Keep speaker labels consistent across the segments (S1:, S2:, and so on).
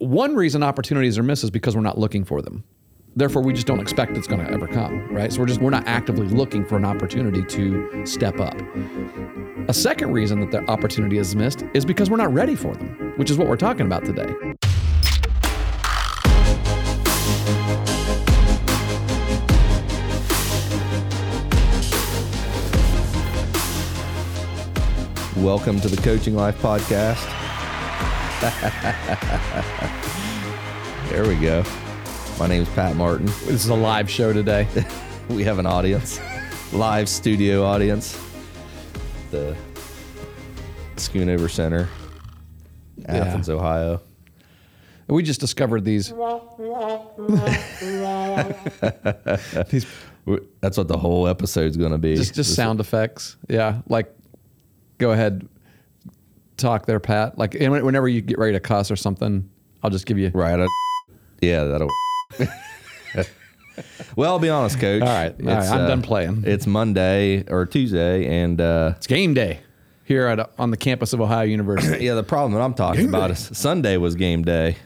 S1: one reason opportunities are missed is because we're not looking for them. Therefore, we just don't expect it's going to ever come, right? So we're just we're not actively looking for an opportunity to step up. A second reason that the opportunity is missed is because we're not ready for them, which is what we're talking about today.
S2: Welcome to the Coaching Life Podcast. there we go. My name is Pat Martin.
S1: This is a live show today.
S2: We have an audience, live studio audience. The Schoonover Center, Athens, Ohio.
S1: We just discovered these. these
S2: That's what the whole episode's going to be.
S1: just just sound effects. Yeah, like go ahead, talk there, Pat. Like whenever you get ready to cuss or something, I'll just give you.
S2: Right. I- yeah, that'll. well, I'll be honest, Coach.
S1: All right, all right, I'm done playing.
S2: It's Monday or Tuesday, and uh,
S1: It's game day here at on the campus of Ohio University.
S2: yeah, the problem that I'm talking
S1: Game
S2: about
S1: day.
S2: is Sunday was game day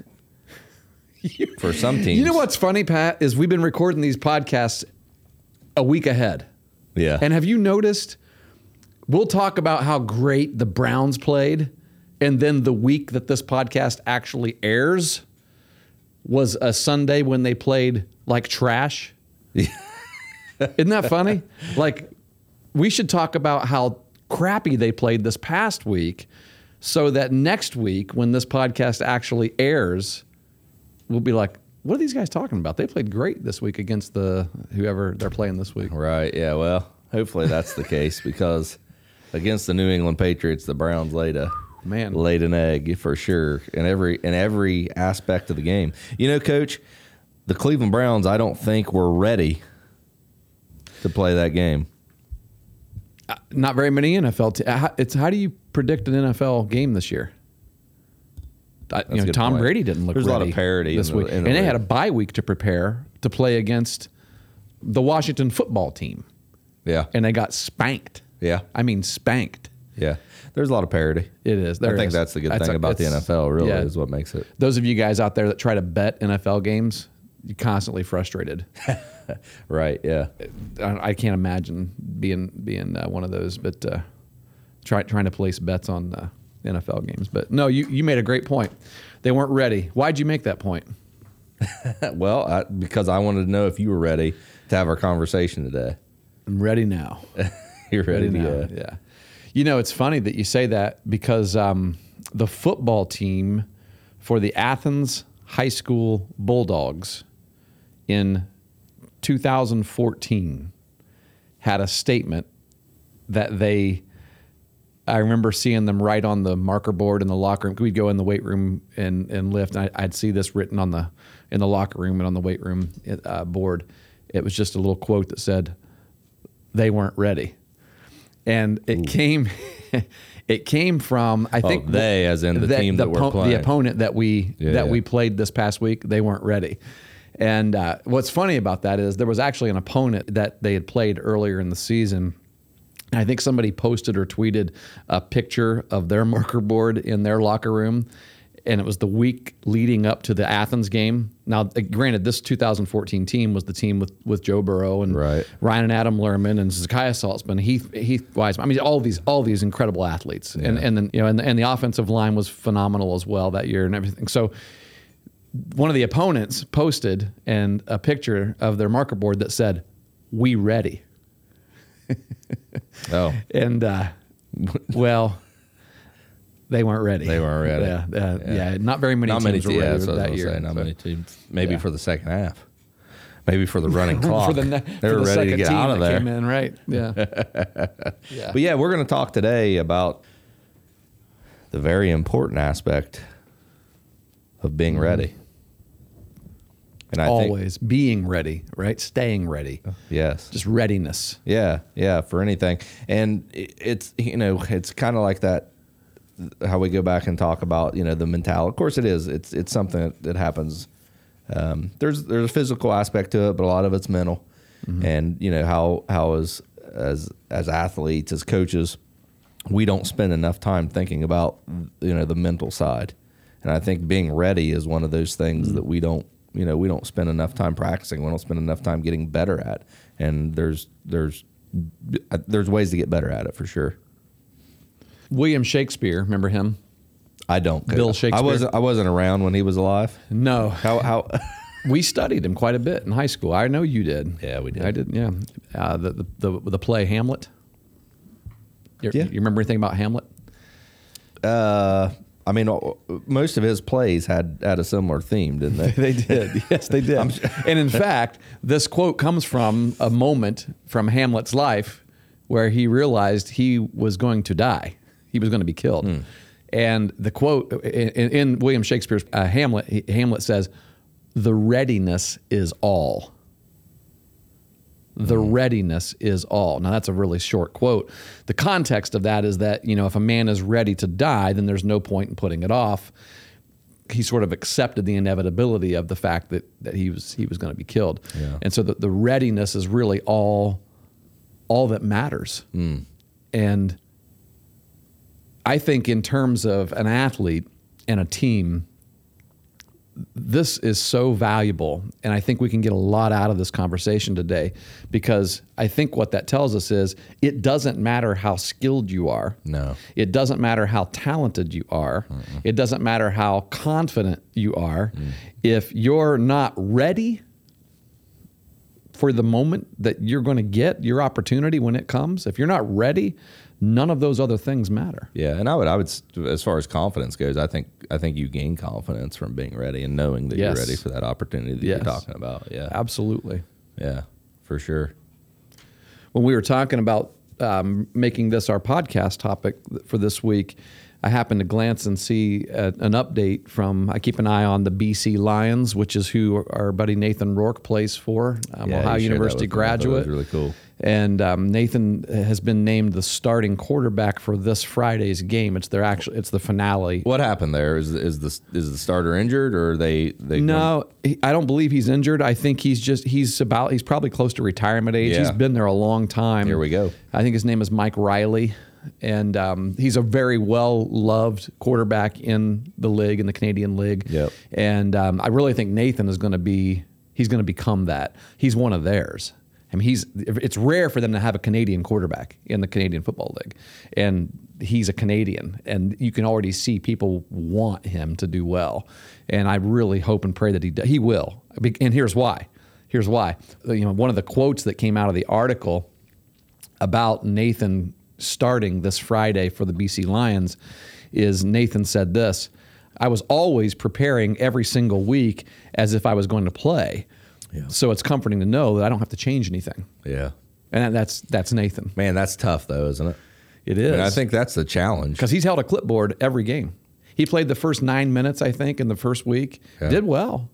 S2: for some teams.
S1: you know what's funny, Pat? Is we've been recording these podcasts a week ahead.
S2: Yeah.
S1: And have you noticed? We'll talk about how great the Browns played, and then the week that this podcast actually airs was a Sunday when they played like trash. Isn't that funny? Like, we should talk about how crappy they played this past week, so that next week when this podcast actually airs, we'll be like, "What are these guys talking about? They played great this week against the whoever they're playing this week."
S2: Right. Yeah. Well, hopefully that's the case because against the New England Patriots, the Browns laid a
S1: Man.
S2: laid an egg for sure in every in every aspect of the game. You know, Coach, the Cleveland Browns, I don't think were ready to play that game.
S1: Uh, not very many NFL. T- uh, it's how do you predict an NFL game this year? I, you know, Tom
S2: point.
S1: Brady didn't look
S2: There's a lot of parity
S1: this
S2: the-
S1: week,
S2: the
S1: and they had a bye week to prepare to play against the Washington football team,
S2: Yeah.
S1: and they got spanked.
S2: Yeah.
S1: I mean spanked.
S2: Yeah. There's a lot of parity.
S1: It is. There
S2: I think
S1: is.
S2: that's the good
S1: That's
S2: thing
S1: a-
S2: about the NFL, really,
S1: yeah.
S2: is what makes it.
S1: Those of you guys out there that try to bet NFL games, you're constantly frustrated.
S2: Right. Yeah.
S1: I, I can't imagine being being uh, one of those, but uh, try, trying to place bets on uh, NFL games. But no, you, you made a great point. They weren't ready. Why'd you make that point?
S2: Well, I, because I wanted to know if you were ready to have our conversation today.
S1: I'm ready now.
S2: You're ready,
S1: Ready now.
S2: go.
S1: Yeah. You know, it's funny that you say that because um, the football team for the Athens High School Bulldogs in 2014 had a statement that they I remember seeing them write on the marker board in the locker room. We'd go in the weight room and, and lift, and I, I'd see this written on the in the locker room and on the weight room uh, board. It was just a little quote that said, "They weren't ready," and it came it came from I think
S2: Oh, they, as in the team that we're playing.
S1: the opponent that we
S2: Yeah,
S1: that
S2: yeah.
S1: we played this past week. They weren't ready. And uh, what's funny about that is there was actually an opponent that they had played earlier in the season. And I think somebody posted or tweeted a picture of their marker board in their locker room. And it was the week leading up to the Athens game. Now, uh, granted, this 2014 team was the team with, with Joe Burrow and
S2: Right.
S1: Ryan and Adam Luehrman and Zakiah Saltzman, Heath Heath Wiseman. I mean, all these all these incredible athletes, and and then you know, and, and the offensive line was phenomenal as well that year and everything. So one of the opponents posted and a picture of their marker board that said, "We ready."
S2: Oh,
S1: And uh, well, they weren't ready.
S2: They weren't ready.
S1: Yeah, uh, yeah. Not very many
S2: not
S1: teams
S2: many
S1: were.
S2: Yeah,
S1: ready
S2: that's what I was
S1: that year.
S2: say. Not
S1: So-
S2: many teams. Maybe
S1: Yeah.
S2: for the second half. Maybe for the running clock.
S1: for the ne-
S2: they
S1: for
S2: were
S1: the
S2: ready to
S1: second
S2: get
S1: team
S2: out of there.
S1: Came in, right? Yeah. yeah.
S2: But yeah, we're going to talk today about the very important aspect of being ready. And I think
S1: Mm-hmm. Always being ready, right? Staying ready.
S2: yes,
S1: Just readiness.
S2: Yeah, yeah, for anything. And it- it's you know, it's kind of like that how we go back and talk about, you know, the mentality. Of course it is. It's it's something that, that happens. Um, there's there's a physical aspect to it, but a lot of it's mental. And, you know, how how as as as athletes, as coaches, we don't spend enough time thinking about, you know, the mental side And I think being ready is one of those things that we don't, you know, we don't spend enough time practicing. We don't spend enough time getting better at. And there's there's there's ways to get better at it for sure.
S1: William Shakespeare, remember him?
S2: I don't.
S1: Bill Shakespeare.
S2: I wasn't. I wasn't around when he was alive.
S1: No.
S2: How how?
S1: We studied him quite a bit in high school. I know you did.
S2: Yeah, we did.
S1: I did. Yeah, uh, the, the the the play Hamlet. You,
S2: Yeah.
S1: you remember anything about Hamlet?
S2: Uh, I mean, most of his plays had had a similar theme, didn't they?
S1: They did. Yes, they did. and in fact, this quote comes from a moment from Hamlet's life where he realized he was going to die. He was going to be killed. Hmm. And the quote in, in William Shakespeare's uh, Hamlet, he- Hamlet says, "The readiness is all." The hmm. readiness is all. Now that's a really short quote. The context of that is that, you know, if a man is ready to die, then there's no point in putting it off he sort of accepted the inevitability of the fact that, that he was he was going to be killed.
S2: Yeah.
S1: And so the, the readiness is really all all that matters. Hmm. And I think in terms of an athlete and a team, this is so valuable. And I think we can get a lot out of this conversation today because I think what that tells us is it doesn't matter how skilled you are.
S2: No.
S1: It doesn't matter how talented you are. It doesn't matter how confident you are. Mm. If you're not ready for the moment that you're going to get your opportunity when it comes, if you're not ready, none of those other things matter.
S2: Yeah, and I would, I would, as far as confidence goes, I think, I think you gain confidence from being ready and knowing that
S1: Yes.
S2: you're ready for that opportunity that
S1: Yes.
S2: you're talking about. Yeah,
S1: Absolutely.
S2: yeah, for sure.
S1: when we were talking about um, making this our podcast topic for this week, I happened to glance and see a, an update from. I keep an eye on the BC Lions, which is who our buddy Nathan Rourke plays for, um,
S2: Yeah,
S1: Ohio
S2: you shared that
S1: University
S2: with me. That was
S1: graduate.
S2: really cool.
S1: And um, Nathan has been named the starting quarterback for this Friday's game. It's their actual. It's the finale.
S2: What happened there? Is is the is the starter injured or are they they
S1: No, he, I don't believe he's injured. I think he's just he's about he's probably close to retirement age.
S2: Yeah.
S1: He's been there a long time.
S2: Here we go.
S1: I think his name is Mike Reilly, and um, he's a very well loved quarterback in the league in the Canadian League.
S2: Yep.
S1: And um, I really think Nathan is going to be he's going to become that. He's one of theirs. I mean, he's it's rare for them to have a Canadian quarterback in the Canadian Football League, and he's a Canadian, and you can already see people want him to do well, and I really hope and pray that he do, he will. And here's why. Here's why. You know, one of the quotes that came out of the article about Nathan starting this Friday for the BC Lions is Nathan said this I was always preparing every single week as if I was going to play.
S2: Yeah.
S1: So it's comforting to know that I don't have to change anything.
S2: Yeah,
S1: And that's that's Nathan.
S2: man, that's tough though, isn't it?
S1: It is.
S2: And I think that's the challenge.
S1: because he's held a clipboard every game. He played the first nine minutes, I think, in the first week.
S2: Yeah.
S1: Did well,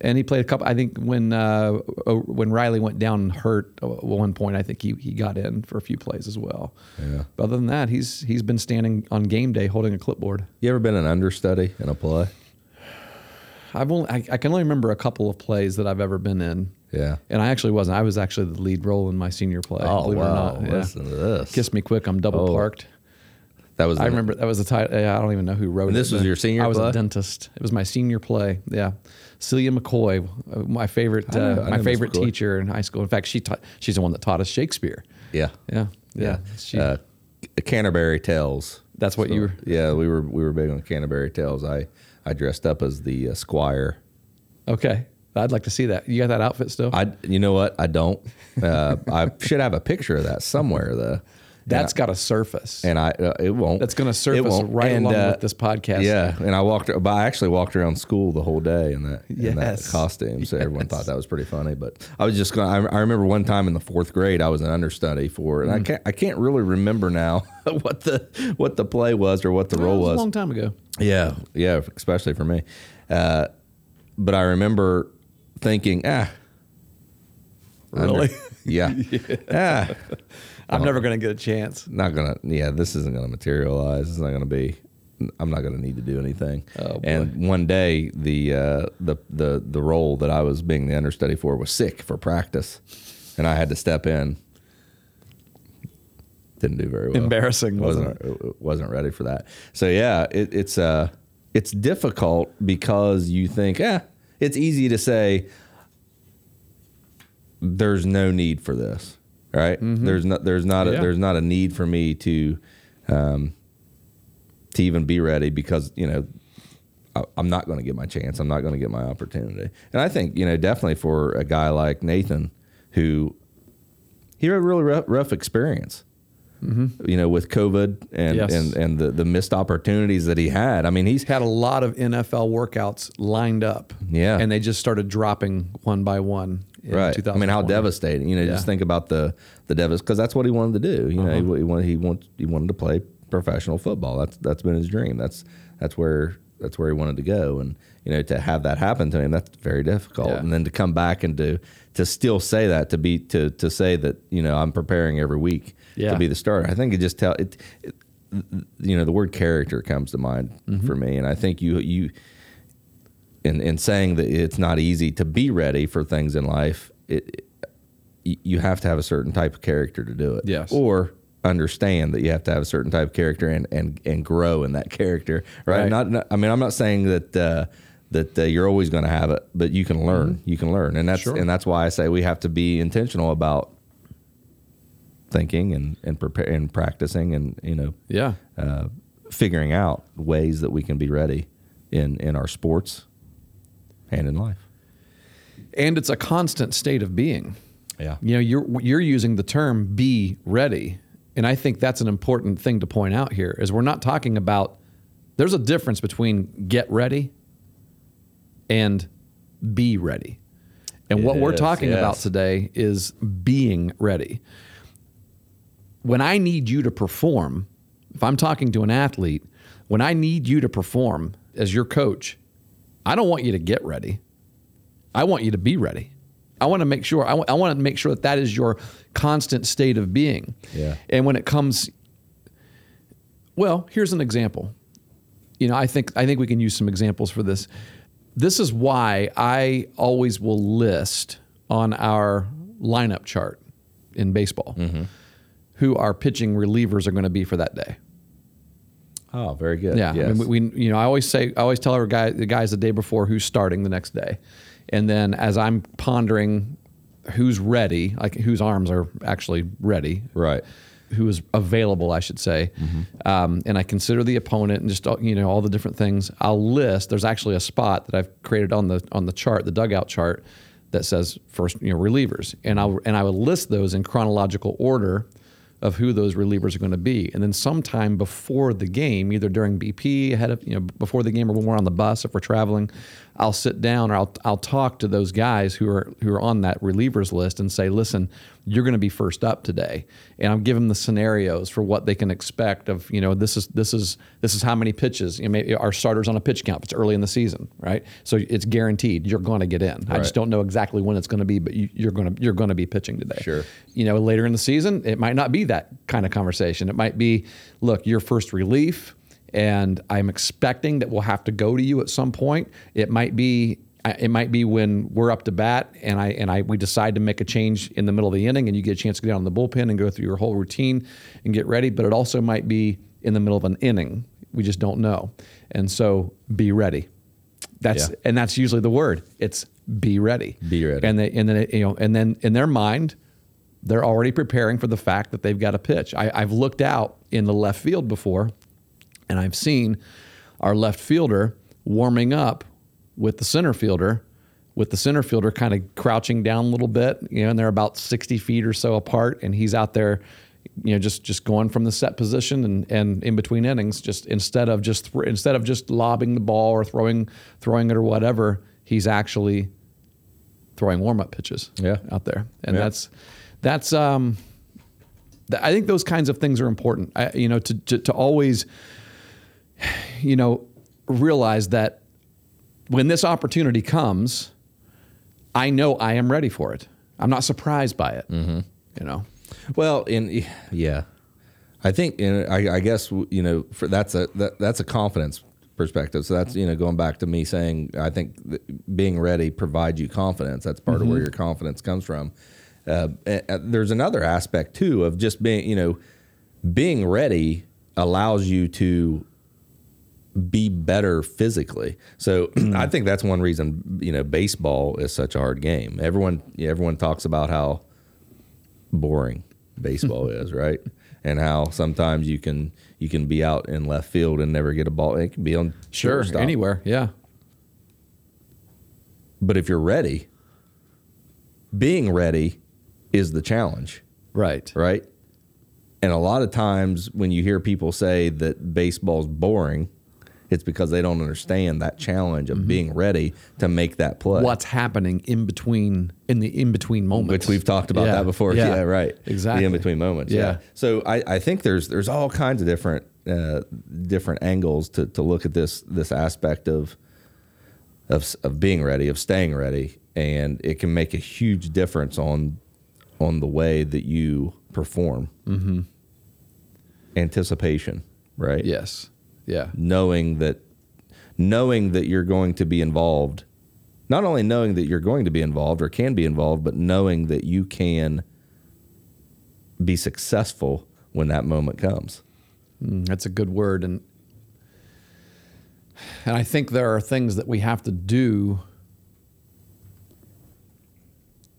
S1: and he played a couple. I think when uh, uh, when Reilly went down and hurt at one point, I think he he got in for a few plays as well.
S2: Yeah.
S1: But other than that, he's he's been standing on game day holding a clipboard.
S2: You ever been an understudy in a play?
S1: I've only I, I can only remember a couple of plays that I've ever been in.
S2: Yeah.
S1: And I actually wasn't. I was actually the lead role in my senior play.
S2: Oh
S1: believe it or
S2: wow!
S1: Yeah.
S2: Listen to this.
S1: Kiss me quick. I'm double
S2: Oh.
S1: parked.
S2: that was.
S1: I remember that was the title. I don't even know who wrote
S2: And
S1: it.
S2: this was your senior play?
S1: I was
S2: play?
S1: a dentist. It was my senior play. Yeah, Celia McCoy, uh, my favorite,
S2: I know-
S1: uh,
S2: I
S1: my favorite
S2: McCoy.
S1: teacher in high school. In fact, she taught. She's the one that taught us Shakespeare.
S2: Yeah.
S1: Yeah, yeah. She,
S2: Uh, Canterbury Tales.
S1: That's what you were-
S2: Yeah, we were we were big on Canterbury Tales. I I dressed up as the uh, squire.
S1: okay, I'd like to see that. You got that outfit still?
S2: I you know what? I don't. Uh, I should have a picture of that somewhere though.
S1: That's got to surface.
S2: and I uh, it won't.
S1: That's going to surface right
S2: And,
S1: along
S2: uh,
S1: with this podcast.
S2: Yeah, and I walked, but I actually walked around school the whole day in that in that costume. So everyone thought that was pretty funny. But I was just going. I, I remember one time in the fourth grade, I was an understudy for,
S1: Mm.
S2: and I can't I can't really remember now what the what the play was or what the
S1: Well,
S2: role
S1: it was
S2: was.
S1: a long time ago.
S2: Yeah, yeah, especially for me. Uh, but I remember thinking, ah,
S1: Really?
S2: under- yeah, ah,
S1: I'm never going to get a chance.
S2: not gonna. Yeah, this isn't gonna materialize. It's not gonna be. I'm not gonna need to do anything.
S1: Oh, boy.
S2: and one day, the uh, the the the role that I was being the understudy for was sick for practice, and I had to step in. Didn't do very well.
S1: Embarrassing, wasn't
S2: wasn't wasn't ready for that. So yeah, it, it's uh it's difficult because you think, eh, it's easy to say there's no need for this, right? There's not there's not a,
S1: Yeah.
S2: there's not a need for me to um, to even be ready because you know I- I'm not going to get my chance. I'm not going to get my opportunity. And I think you know definitely for a guy like Nathan, who he had a really rough, rough experience. You know, with COVID and
S1: Yes.
S2: and and the, the missed opportunities that he had. I mean, he's
S1: Had a lot of NFL workouts lined up.
S2: Yeah.
S1: And they just started dropping one by one.
S2: Right. I mean, how devastating. You know,
S1: Yeah.
S2: just think about the the devas because that's what he wanted to do. You know,
S1: Uh-huh.
S2: he, he wanted he wanted he wanted to play professional football. That's that's been his dream. That's that's where that's where he wanted to go. And you know, to have that happen to him, that's very difficult.
S1: Yeah.
S2: And then to come back and to to still say that to be to to say that you know I'm preparing every week
S1: Yeah.
S2: to be the starter. I think it just tell it, it you know the word character comes to mind
S1: Mm-hmm.
S2: for me, and I think you you in in saying that it's not easy to be ready for things in life, it, it- you have to have a certain type of character to do it.
S1: Yes.
S2: Or understand that you have to have a certain type of character and and and grow in that character. Right.
S1: Right.
S2: Not, not- I mean, I'm not saying that. Uh, that uh, you're always going to have it, but you can learn. You can learn, and that's
S1: Mm-hmm. Sure.
S2: and that's why I say we have to be intentional about thinking and and prepare and practicing, and you know,
S1: Yeah.
S2: uh, figuring out ways that we can be ready in in our sports and in life.
S1: And it's a constant state of being.
S2: Yeah.
S1: You know, you're you're using the term be ready. And I think that's an important thing to point out here is we're not talking about there's a difference between get ready and be ready. And what we're
S2: Yes,
S1: talking about today is being ready. When I need you to perform, if I'm talking to an athlete, when I need you to perform as your coach, I don't want you to get ready. I want you to be ready. I want to make sure I want, I want to make sure that that is your constant state of being.
S2: Yeah.
S1: And when it comes well, here's an example. You know, I think I think we can use some examples for this. This is why I always will list on our lineup chart in baseball mm-hmm. who our pitching relievers are going to be for that day.
S2: Oh, very good.
S1: Yeah,
S2: Yes.
S1: I mean, we, we- you know, I always say, I always tell our guy, the guys the day before who's starting the next day, and then as I'm pondering who's ready, like whose arms are actually ready,
S2: right.
S1: who is available, I should say, um, and I consider the opponent and just you know all the different things. I'll list. There's actually a spot that I've created on the on the chart, the dugout chart, that says first you know relievers, and I will and I will list those in chronological order of who those relievers are going to be, and then sometime before the game, either during BP, ahead of you know before the game, or when we're on the bus if we're traveling, I'll sit down or I'll I'll talk to those guys who are who are on that relievers list and say, listen, you're going to be first up today, and give them the scenarios for what they can expect of you know this is this is this is how many pitches you know, maybe our starters on a pitch count. It's early in the season, right? So it's guaranteed you're going to get in. I just don't know exactly when it's going to be, but you, you're going to you're going to be pitching today.
S2: Sure.
S1: You know, later in the season, it might not be that kind of conversation. It might be, look, your first relief, and I'm expecting that we'll have to go to you at some point. It might be. It might be when we're up to bat, and I and I we decide to make a change in the middle of the inning, and you get a chance to get out in the bullpen and go through your whole routine and get ready. But it also might be in the middle of an inning. We just don't know, and so be ready. That's
S2: Yeah.
S1: and that's usually the word. It's be ready.
S2: Be ready.
S1: And they and then it, you know and then in their mind, they're already preparing for the fact that they've got a pitch. I, I've looked out in the left field before, and I've seen our left fielder warming up with the center fielder, with the center fielder kind of crouching down a little bit, you know, and they're about 60 feet or so apart, and he's out there, you know, just just going from the set position and, and in between innings, just instead of just thr instead of just lobbing the ball or throwing throwing it or whatever, he's actually throwing warm up pitches
S2: Yeah.
S1: out there, and
S2: Yeah.
S1: that's that's um, th- I think those kinds of things are important. I, you know, to, to to always, you know, realize that when this opportunity comes, I know I am ready for it. I'm not surprised by it.
S2: Mm-hmm.
S1: You know,
S2: Well, in yeah, I think in, I, I guess you know for, that's a that, that's a confidence perspective. So that's you know going back to me saying I think being ready provides you confidence. That's part of where your confidence comes from. Uh, there's another aspect too of just being you know being ready allows you to be better physically. So I mm. think that's one reason you know baseball is such a hard game. Everyone everyone talks about how boring baseball is, right? And how sometimes you can you can be out in left field and never get a ball. It can be on
S1: Sure,
S2: shortstop.
S1: anywhere. Yeah.
S2: But if you're ready, being ready is the challenge,
S1: Right.
S2: right? And a lot of times when you hear people say that baseball's boring, it's because they don't understand that challenge
S1: Mm-hmm.
S2: of being ready to make that play.
S1: What's happening in between in the in between moments?
S2: Which we've talked about
S1: Yeah,
S2: that before.
S1: yeah,
S2: Yeah, right.
S1: Exactly.
S2: The in between moments. Yeah.
S1: Yeah.
S2: So I, I think there's there's all kinds of different uh, different angles to, to look at this this aspect of of of being ready, of staying ready, and it can make a huge difference on on the way that you perform. Mm-hmm. Anticipation, right?
S1: Yes. Yeah.
S2: knowing that knowing that you're going to be involved not only knowing that you're going to be involved or can be involved but knowing that you can be successful when that moment comes
S1: Mm, That's a good word, and and I think there are things that we have to do.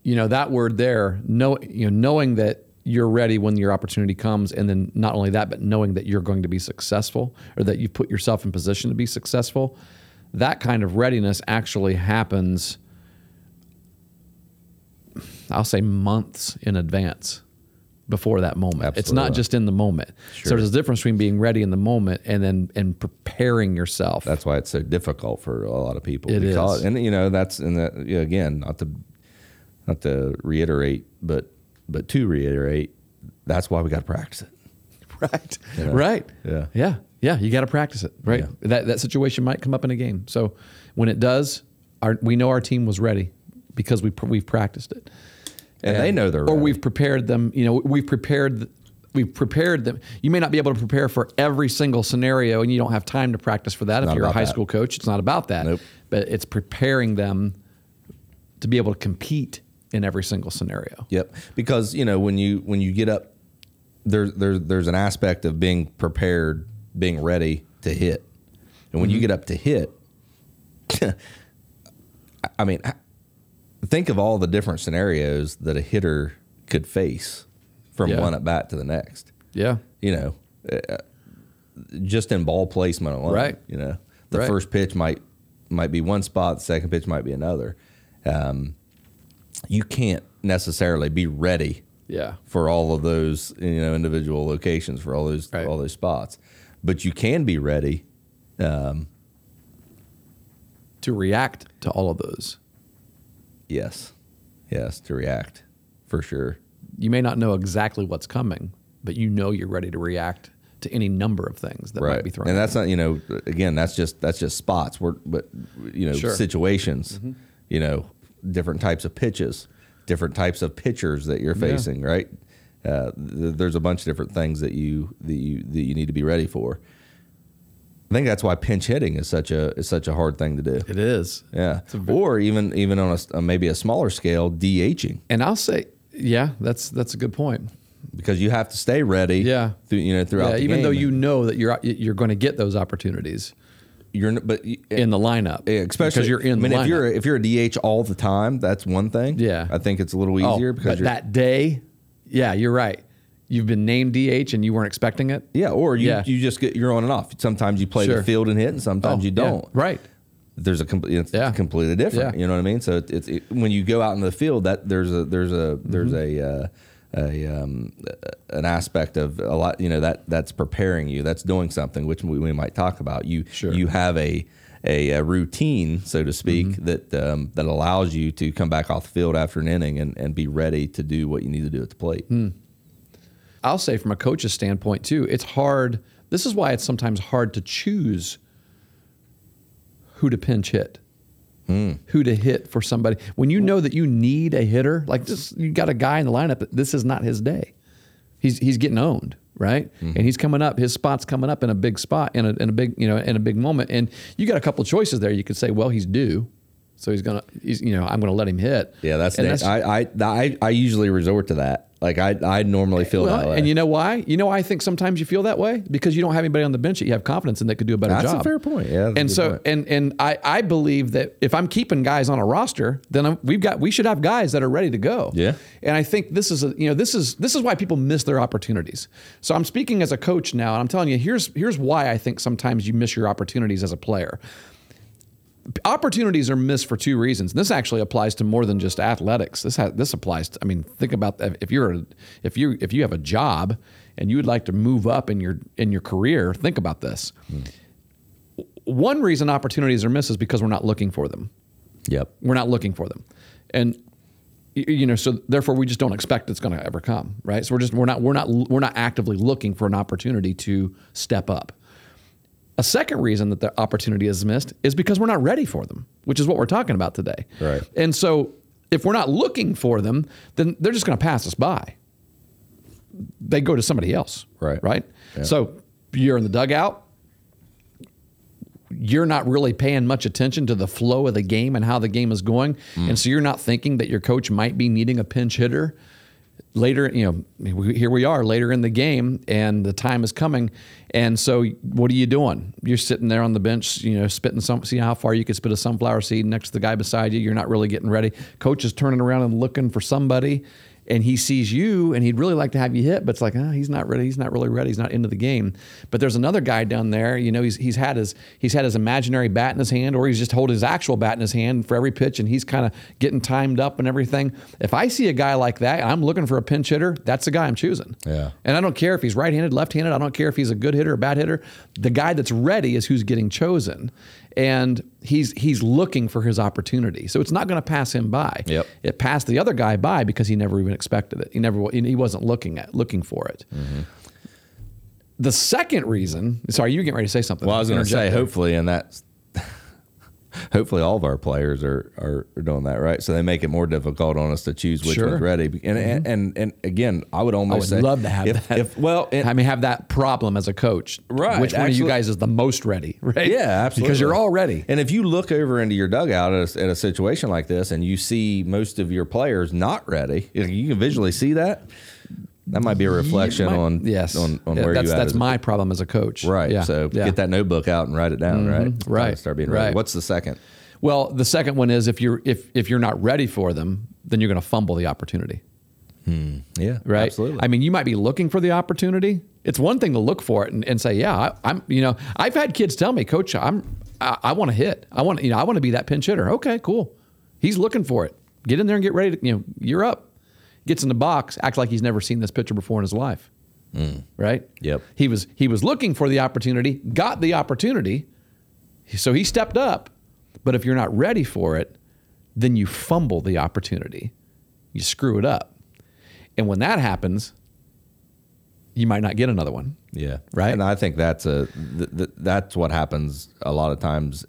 S1: You know that word there, know you know knowing that you're ready when your opportunity comes, and then not only that, but knowing that you're going to be successful, or that you've put yourself in position to be successful. That kind of readiness actually happens. I'll say months in advance before that moment. It's not just in the moment. So there's a difference between being ready in the moment and then and preparing yourself.
S2: that's why it's so difficult for a lot of people
S1: It
S2: because
S1: is.
S2: and you know that's and that again not to not to reiterate but but to reiterate that's why we got to practice it
S1: right.
S2: Yeah.
S1: Right.
S2: Yeah.
S1: Yeah. Yeah. You got to practice it. Right.
S2: Yeah.
S1: That that situation might come up in a game. So when it does, our we know our team was ready because we we've practiced it.
S2: and they know they're
S1: or
S2: ready.
S1: we've prepared them. You know, we've prepared. We've prepared them. You may not be able to prepare for every single scenario, and you don't have time to practice for that. if you're a high
S2: that.
S1: school coach, it's not about that.
S2: Nope.
S1: But it's preparing them to be able to compete in every single scenario.
S2: Yep. Because you know when you when you get up, there's there's there's an aspect of being prepared, being ready to hit, and when you get up to hit, I mean, think of all the different scenarios that a hitter could face from
S1: Yeah.
S2: one at bat to the next.
S1: Yeah.
S2: You know, uh, just in ball placement alone.
S1: Right.
S2: You know, the
S1: Right.
S2: first pitch might might be one spot, the second pitch might be another. Um, you can't necessarily be ready
S1: Yeah.
S2: for all of those you know individual locations for all those
S1: Right.
S2: all those spots, but you can be ready.
S1: Um, to react to all of those,
S2: Yes, yes, to react for sure.
S1: you may not know exactly what's coming, but you know you're ready to react to any number of things that might be thrown.
S2: and that's not you know again that's just that's just spots we're but you know
S1: Sure.
S2: situations mm-hmm. you know different types of pitches different types of pitchers that you're facing right uh, th- there's a bunch of different things that you that you that you need to be ready for I think that's why pinch hitting is such a is such a hard thing to do
S1: It is.
S2: yeah or even even on a, uh, maybe a smaller scale DHing
S1: And I'll say, yeah, that's that's a good point.
S2: because you have to stay ready
S1: Yeah.
S2: through, you know throughout
S1: Yeah,
S2: the
S1: even
S2: game.
S1: though you know that you're you're going to get those opportunities
S2: you're but
S1: in the lineup,
S2: Yeah, especially
S1: because you're in
S2: I mean,
S1: the lineup.
S2: if you're if you're a DH all the time, that's one thing.
S1: Yeah.
S2: I think it's a little
S1: Oh,
S2: easier because
S1: but
S2: you're
S1: that day, yeah, you're right. You've been named DH and you weren't expecting it.
S2: yeah, or you
S1: Yeah.
S2: you just get you're on and off. Sometimes you play
S1: Sure.
S2: the field and hit, and sometimes
S1: Oh,
S2: you don't.
S1: right.
S2: There's a com- it's
S1: Yeah.
S2: completely different.
S1: Yeah.
S2: You know what I mean? So it's, it's it, when you go out in the field, that there's a there's a there's
S1: Mm-hmm.
S2: a uh, a um, an aspect of a lot. You know that that's preparing you. That's doing something, which we, we might talk about. You
S1: Sure.
S2: you have a a, a routine, so to speak,
S1: Mm-hmm.
S2: that um, that allows you to come back off the field after an inning and, and be ready to do what you need to do at the plate.
S1: Hmm. I'll say from a coach's standpoint too, it's hard. This is why it's sometimes hard to choose who to pinch hit, who to hit for somebody. When you know that you need a hitter, like this, you got a guy in the lineup. that This is not his day. He's he's getting owned, right? Mm-hmm. And he's coming up. His spot's coming up in a big spot in a in a big you know in a big moment. And you got a couple choices there. You could say, well, he's due. So he's gonna, he's you know, I'm gonna let him hit.
S2: Yeah, that's, next. I, I I I usually resort to that. Like I I normally feel
S1: Well,
S2: that way.
S1: and you know why? You know why I think sometimes you feel that way because you don't have anybody on the bench that you have confidence in that could do a better job.
S2: That's a fair point. Yeah,
S1: and so
S2: point.
S1: and and I I believe that if I'm keeping guys on a roster, then I'm, we've got we should have guys that are ready to go.
S2: Yeah.
S1: And I think this is a you know this is this is why people miss their opportunities. So I'm speaking as a coach now, and I'm telling you here's here's why I think sometimes you miss your opportunities as a player opportunities are missed for two reasons. And this actually applies to more than just athletics. This ha- this applies. To, I mean, think about that. If you're a, if you if you have a job and you would like to move up in your in your career, think about this. One reason opportunities are missed is because we're not looking for them.
S2: yep.
S1: We're not looking for them, and you know, so therefore we just don't expect it's going to ever come, right? So we're just we're not we're not we're not actively looking for an opportunity to step up. A second reason that the opportunity is missed is because we're not ready for them, which is what we're talking about today.
S2: Right.
S1: And so if we're not looking for them, then they're just going to pass us by. They go to somebody else.
S2: Right.
S1: Right.
S2: Yeah.
S1: So you're in the dugout. You're not really paying much attention to the flow of the game and how the game is going.
S2: Mm.
S1: And so you're not thinking that your coach might be needing a pinch hitter later, you know, here we are later in the game and the time is coming. And so what are you doing? You're sitting there on the bench, you know, spitting some, see how far you can spit a sunflower seed next to the guy beside you. You're not really getting ready. Coach is turning around and looking for somebody and he sees you and he'd really like to have you hit, but it's like, oh, he's not ready. He's not really ready. He's not into the game. But there's another guy down there, you know, he's, he's had his, he's had his imaginary bat in his hand or he's just holding his actual bat in his hand for every pitch and he's kind of getting timed up and everything. If I see a guy like that I'm looking for a pinch hitter, that's the guy I'm choosing.
S2: Yeah.
S1: And I don't care if he's right-handed, left-handed. I don't care if he's a good hitter or bad hitter. The guy that's ready is who's getting chosen, and he's he's looking for his opportunity. So it's not going to pass him by.
S2: Yep.
S1: It passed the other guy by because he never even expected it. He never he wasn't looking at looking for it.
S2: Mm-hmm.
S1: The second reason, sorry, you were getting ready to say something.
S2: Well, I was going to say, hopefully, and that's hopefully all of our players are, are doing that right. So they make it more difficult on us to choose which
S1: Sure. Mm-hmm.
S2: one's ready. And, and and and again, I would almost I
S1: would
S2: say
S1: love to have
S2: if,
S1: that.
S2: If, well, and-
S1: I mean, have that problem as a coach.
S2: Right,
S1: Which one of you guys is the most ready? Right.
S2: Yeah, absolutely.
S1: Because you're all ready.
S2: And if you look over into your dugout at a, at a situation like this, and you see most of your players not ready, you can visually see that. That might be a reflection
S1: My-
S2: on
S1: yes
S2: on, on
S1: Yeah,
S2: where
S1: that's
S2: you at
S1: that's
S2: a-
S1: my problem as a coach.
S2: right.
S1: Yeah.
S2: So
S1: yeah.
S2: get that notebook out and write it down. Mm-hmm. Right.
S1: right,
S2: Start being ready.
S1: right.
S2: What's the second?
S1: Well, the second one is if you're if if you're not ready for them, then you're going to fumble the opportunity.
S2: Hmm, yeah.
S1: Right.
S2: Absolutely.
S1: I mean, you might be looking for the opportunity. It's one thing to look for it and, and say, yeah, I, I'm. You know, I've had kids tell me, Coach, I'm. I, I want to hit. I want. You know, I want to be that pinch hitter. Okay, cool. He's looking for it. Get in there and get ready to. You know, you're up. Gets in the box, acts like he's never seen this pitcher before in his life. Mm. Right.
S2: Yep.
S1: He was he was looking for the opportunity, got the opportunity, so he stepped up. But if you're not ready for it, then you fumble the opportunity. You screw it up. And when that happens, you might not get another one.
S2: Yeah.
S1: Right?
S2: And I think that's a th- th- that's what happens a lot of times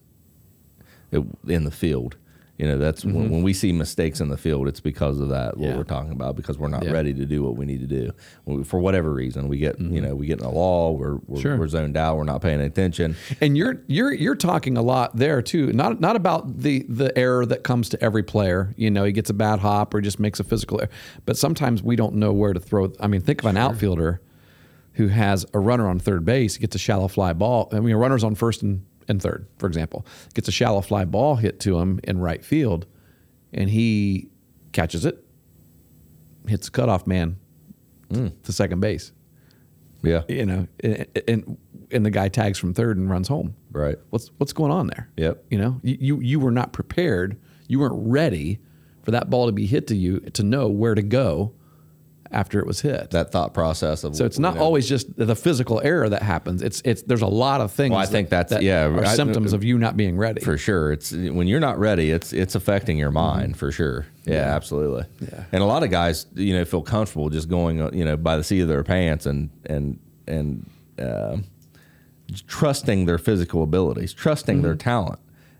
S2: uh, in the field. You know, that's when, when we see mistakes in the field, it's because of that. What
S1: Mm-hmm. Yeah.
S2: we're talking about because we're not
S1: Yeah.
S2: ready to do what we need to do We- for whatever reason. We get you know we get in a law. We're we're,
S1: Mm-hmm. Sure.
S2: we're zoned out. We're not paying attention.
S1: And you're you're you're talking a lot there too. Not not about the the error that comes to every player. You know, he gets a bad hop or just makes a physical error. But sometimes we don't know where to throw. I mean, think of an outfielder who has a runner on third base, gets a shallow fly ball. I mean, a runner's on first and, and third, for example, gets a shallow fly ball hit to him in right field, and he catches it, hits the cutoff man mm. to second base.
S2: Yeah.
S1: You know, and, and and the guy tags from third and runs home.
S2: Right.
S1: What's what's going on there?
S2: Yep.
S1: You know, you, you you were not prepared. You weren't ready for that ball to be hit to you to know where to go after it was hit.
S2: That thought process of
S1: so it's not
S2: you know,
S1: always just the physical error that happens. It's it's there's a lot of things.
S2: Well, I think
S1: that-
S2: that's-
S1: that
S2: yeah,
S1: are
S2: I-
S1: symptoms of you not being ready.
S2: for sure. It's when you're not ready. It's it's affecting your mind for sure. Yeah, absolutely.
S1: Mm-hmm. Yeah.
S2: And a lot of guys, you know, feel comfortable just going, uh, you know, by the seat of their pants and and and uh, trusting their physical abilities, trusting their talent,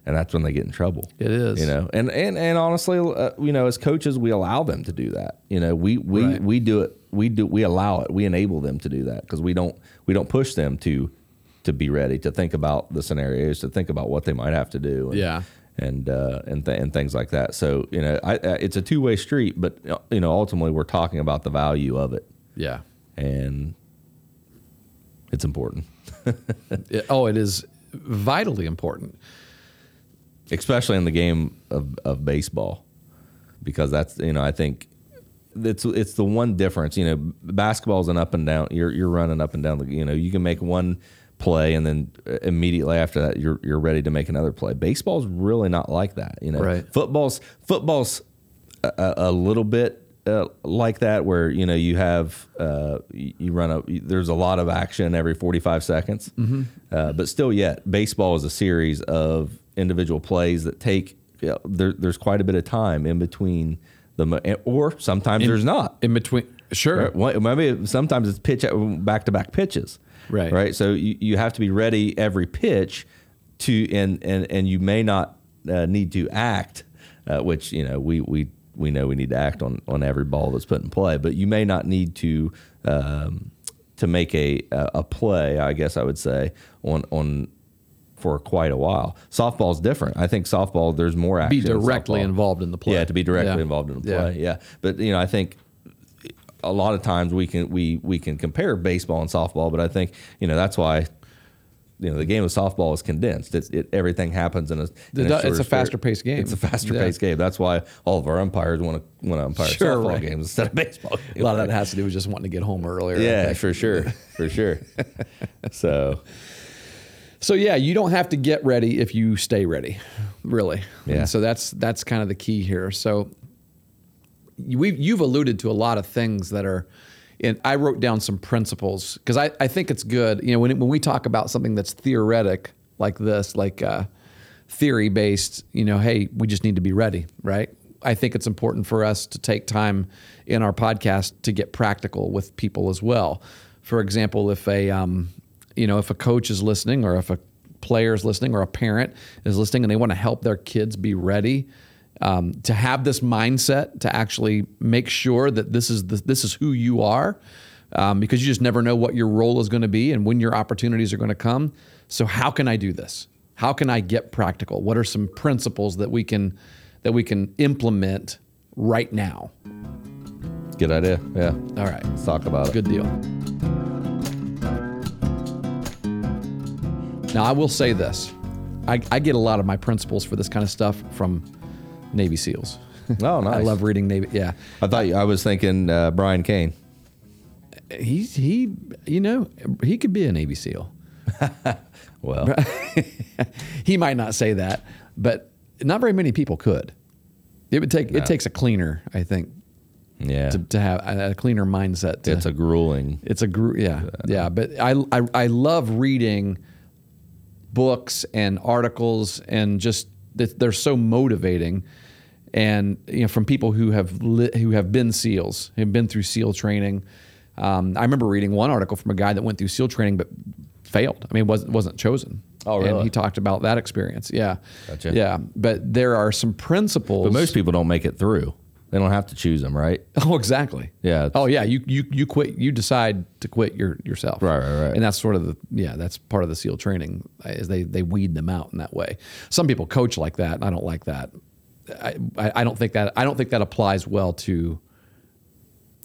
S2: and that's when they get in trouble.
S1: It is.
S2: you know, and and and honestly, uh, you know, as coaches, we allow them to do that. You know, we we
S1: Right.
S2: we do it. We do we allow it. We enable them to do that because we don't we don't push them to to be ready to think about the scenarios, to think about what they might have to do. And,
S1: Yeah.
S2: and uh, and th- and things like that. So you know, I, I, it's a two way street, but you know, ultimately we're talking about the value of it,
S1: Yeah.
S2: and it's important,
S1: It- oh, it is vitally important.
S2: Especially in the game of, of baseball, because that's you know I think. It's it's the one difference, you know. Basketball's an up and down. You're you're running up and down. The, you know, you can make one play and then immediately after that you're you're ready to make another play. Baseball's really not like that. You know,
S1: Right.
S2: football's football's a, a a little bit uh, like that where you know you have uh, you run a there's a lot of action every 45 seconds uh, but still yet baseball is a series of individual plays that take you know, there, there's quite a bit of time in between the or sometimes there's not
S1: In between, sure.
S2: Right. Maybe sometimes it's pitch back to back pitches.
S1: Right.
S2: Right. So you, you have to be ready every pitch to and and and you may not uh, need to act, uh, which you know we we we know we need to act on on every ball that's put in play, but you may not need to. Um, to make a a play, I guess I would say on on for quite a while. Softball's different. I think softball there's more action.
S1: Be directly
S2: softball.
S1: involved in the play.
S2: Yeah, to be directly
S1: Yeah.
S2: involved in the
S1: Yeah.
S2: play. Yeah. But you know, I think a lot of times we can we we can compare baseball and softball, but I think you know that's why you know the game of softball is condensed. It, it everything happens in a, in shorter
S1: it's a
S2: spurt.
S1: faster-paced game.
S2: It's a faster
S1: Yeah.
S2: paced game. That's why all of our umpires want to want to umpire
S1: Sure,
S2: softball
S1: right.
S2: games instead of baseball.
S1: A lot of that has to do with just wanting to get home earlier.
S2: Yeah, for sure, for sure. so
S1: So yeah, you don't have to get ready if you stay ready, really.
S2: Yeah.
S1: And so that's that's kind of the key here. So we you've alluded to a lot of things that are. And I wrote down some principles because I, I think it's good. You know, when, when we talk about something that's theoretic like this, like uh, theory based, you know, hey, we just need to be ready, right? I think it's important for us to take time in our podcast to get practical with people as well. For example, if a um, you know if a coach is listening or if a player is listening or a parent is listening and they want to help their kids be ready um, to have this mindset to actually make sure that this is the, this is who you are um, because you just never know what your role is going to be and when your opportunities are going to come. So how can i do this? How can i get practical? What are some principles that we can that we can implement right now?
S2: Good idea. Yeah,
S1: all right.
S2: Let's talk about it.
S1: good deal. Now i will say this. I, I get a lot of my principles for this kind of stuff from navy seals.
S2: Oh, nice.
S1: i love reading navy yeah.
S2: I thought you, I was thinking uh, Brian Kane.
S1: he's he you know he could be a navy seal.
S2: Well,
S1: he might not say that but not very many people could. It would take it takes a cleaner i think
S2: yeah,
S1: to, to have a, cleaner mindset to,
S2: it's a grueling.
S1: it's a group yeah. yeah but I, I i love reading books and articles and just they're so motivating. And you know from people who have li- who have been seals have been through seal training. Um, i remember reading one article from a guy that went through seal training but failed. I mean wasn't wasn't chosen.
S2: Oh,
S1: and
S2: really?
S1: he talked about that experience. Yeah.
S2: Gotcha.
S1: yeah. But there are some principles
S2: But most people don't make it through. They don't have to choose them, right?
S1: Oh, exactly.
S2: Yeah,
S1: Oh, yeah. You you you quit. You decide to quit your yourself.
S2: Right, right, right.
S1: And that's sort of the yeah. That's part of the SEAL training is they they weed them out in that way. Some people coach like that. and I don't like that. I, I don't think that I don't think that applies well to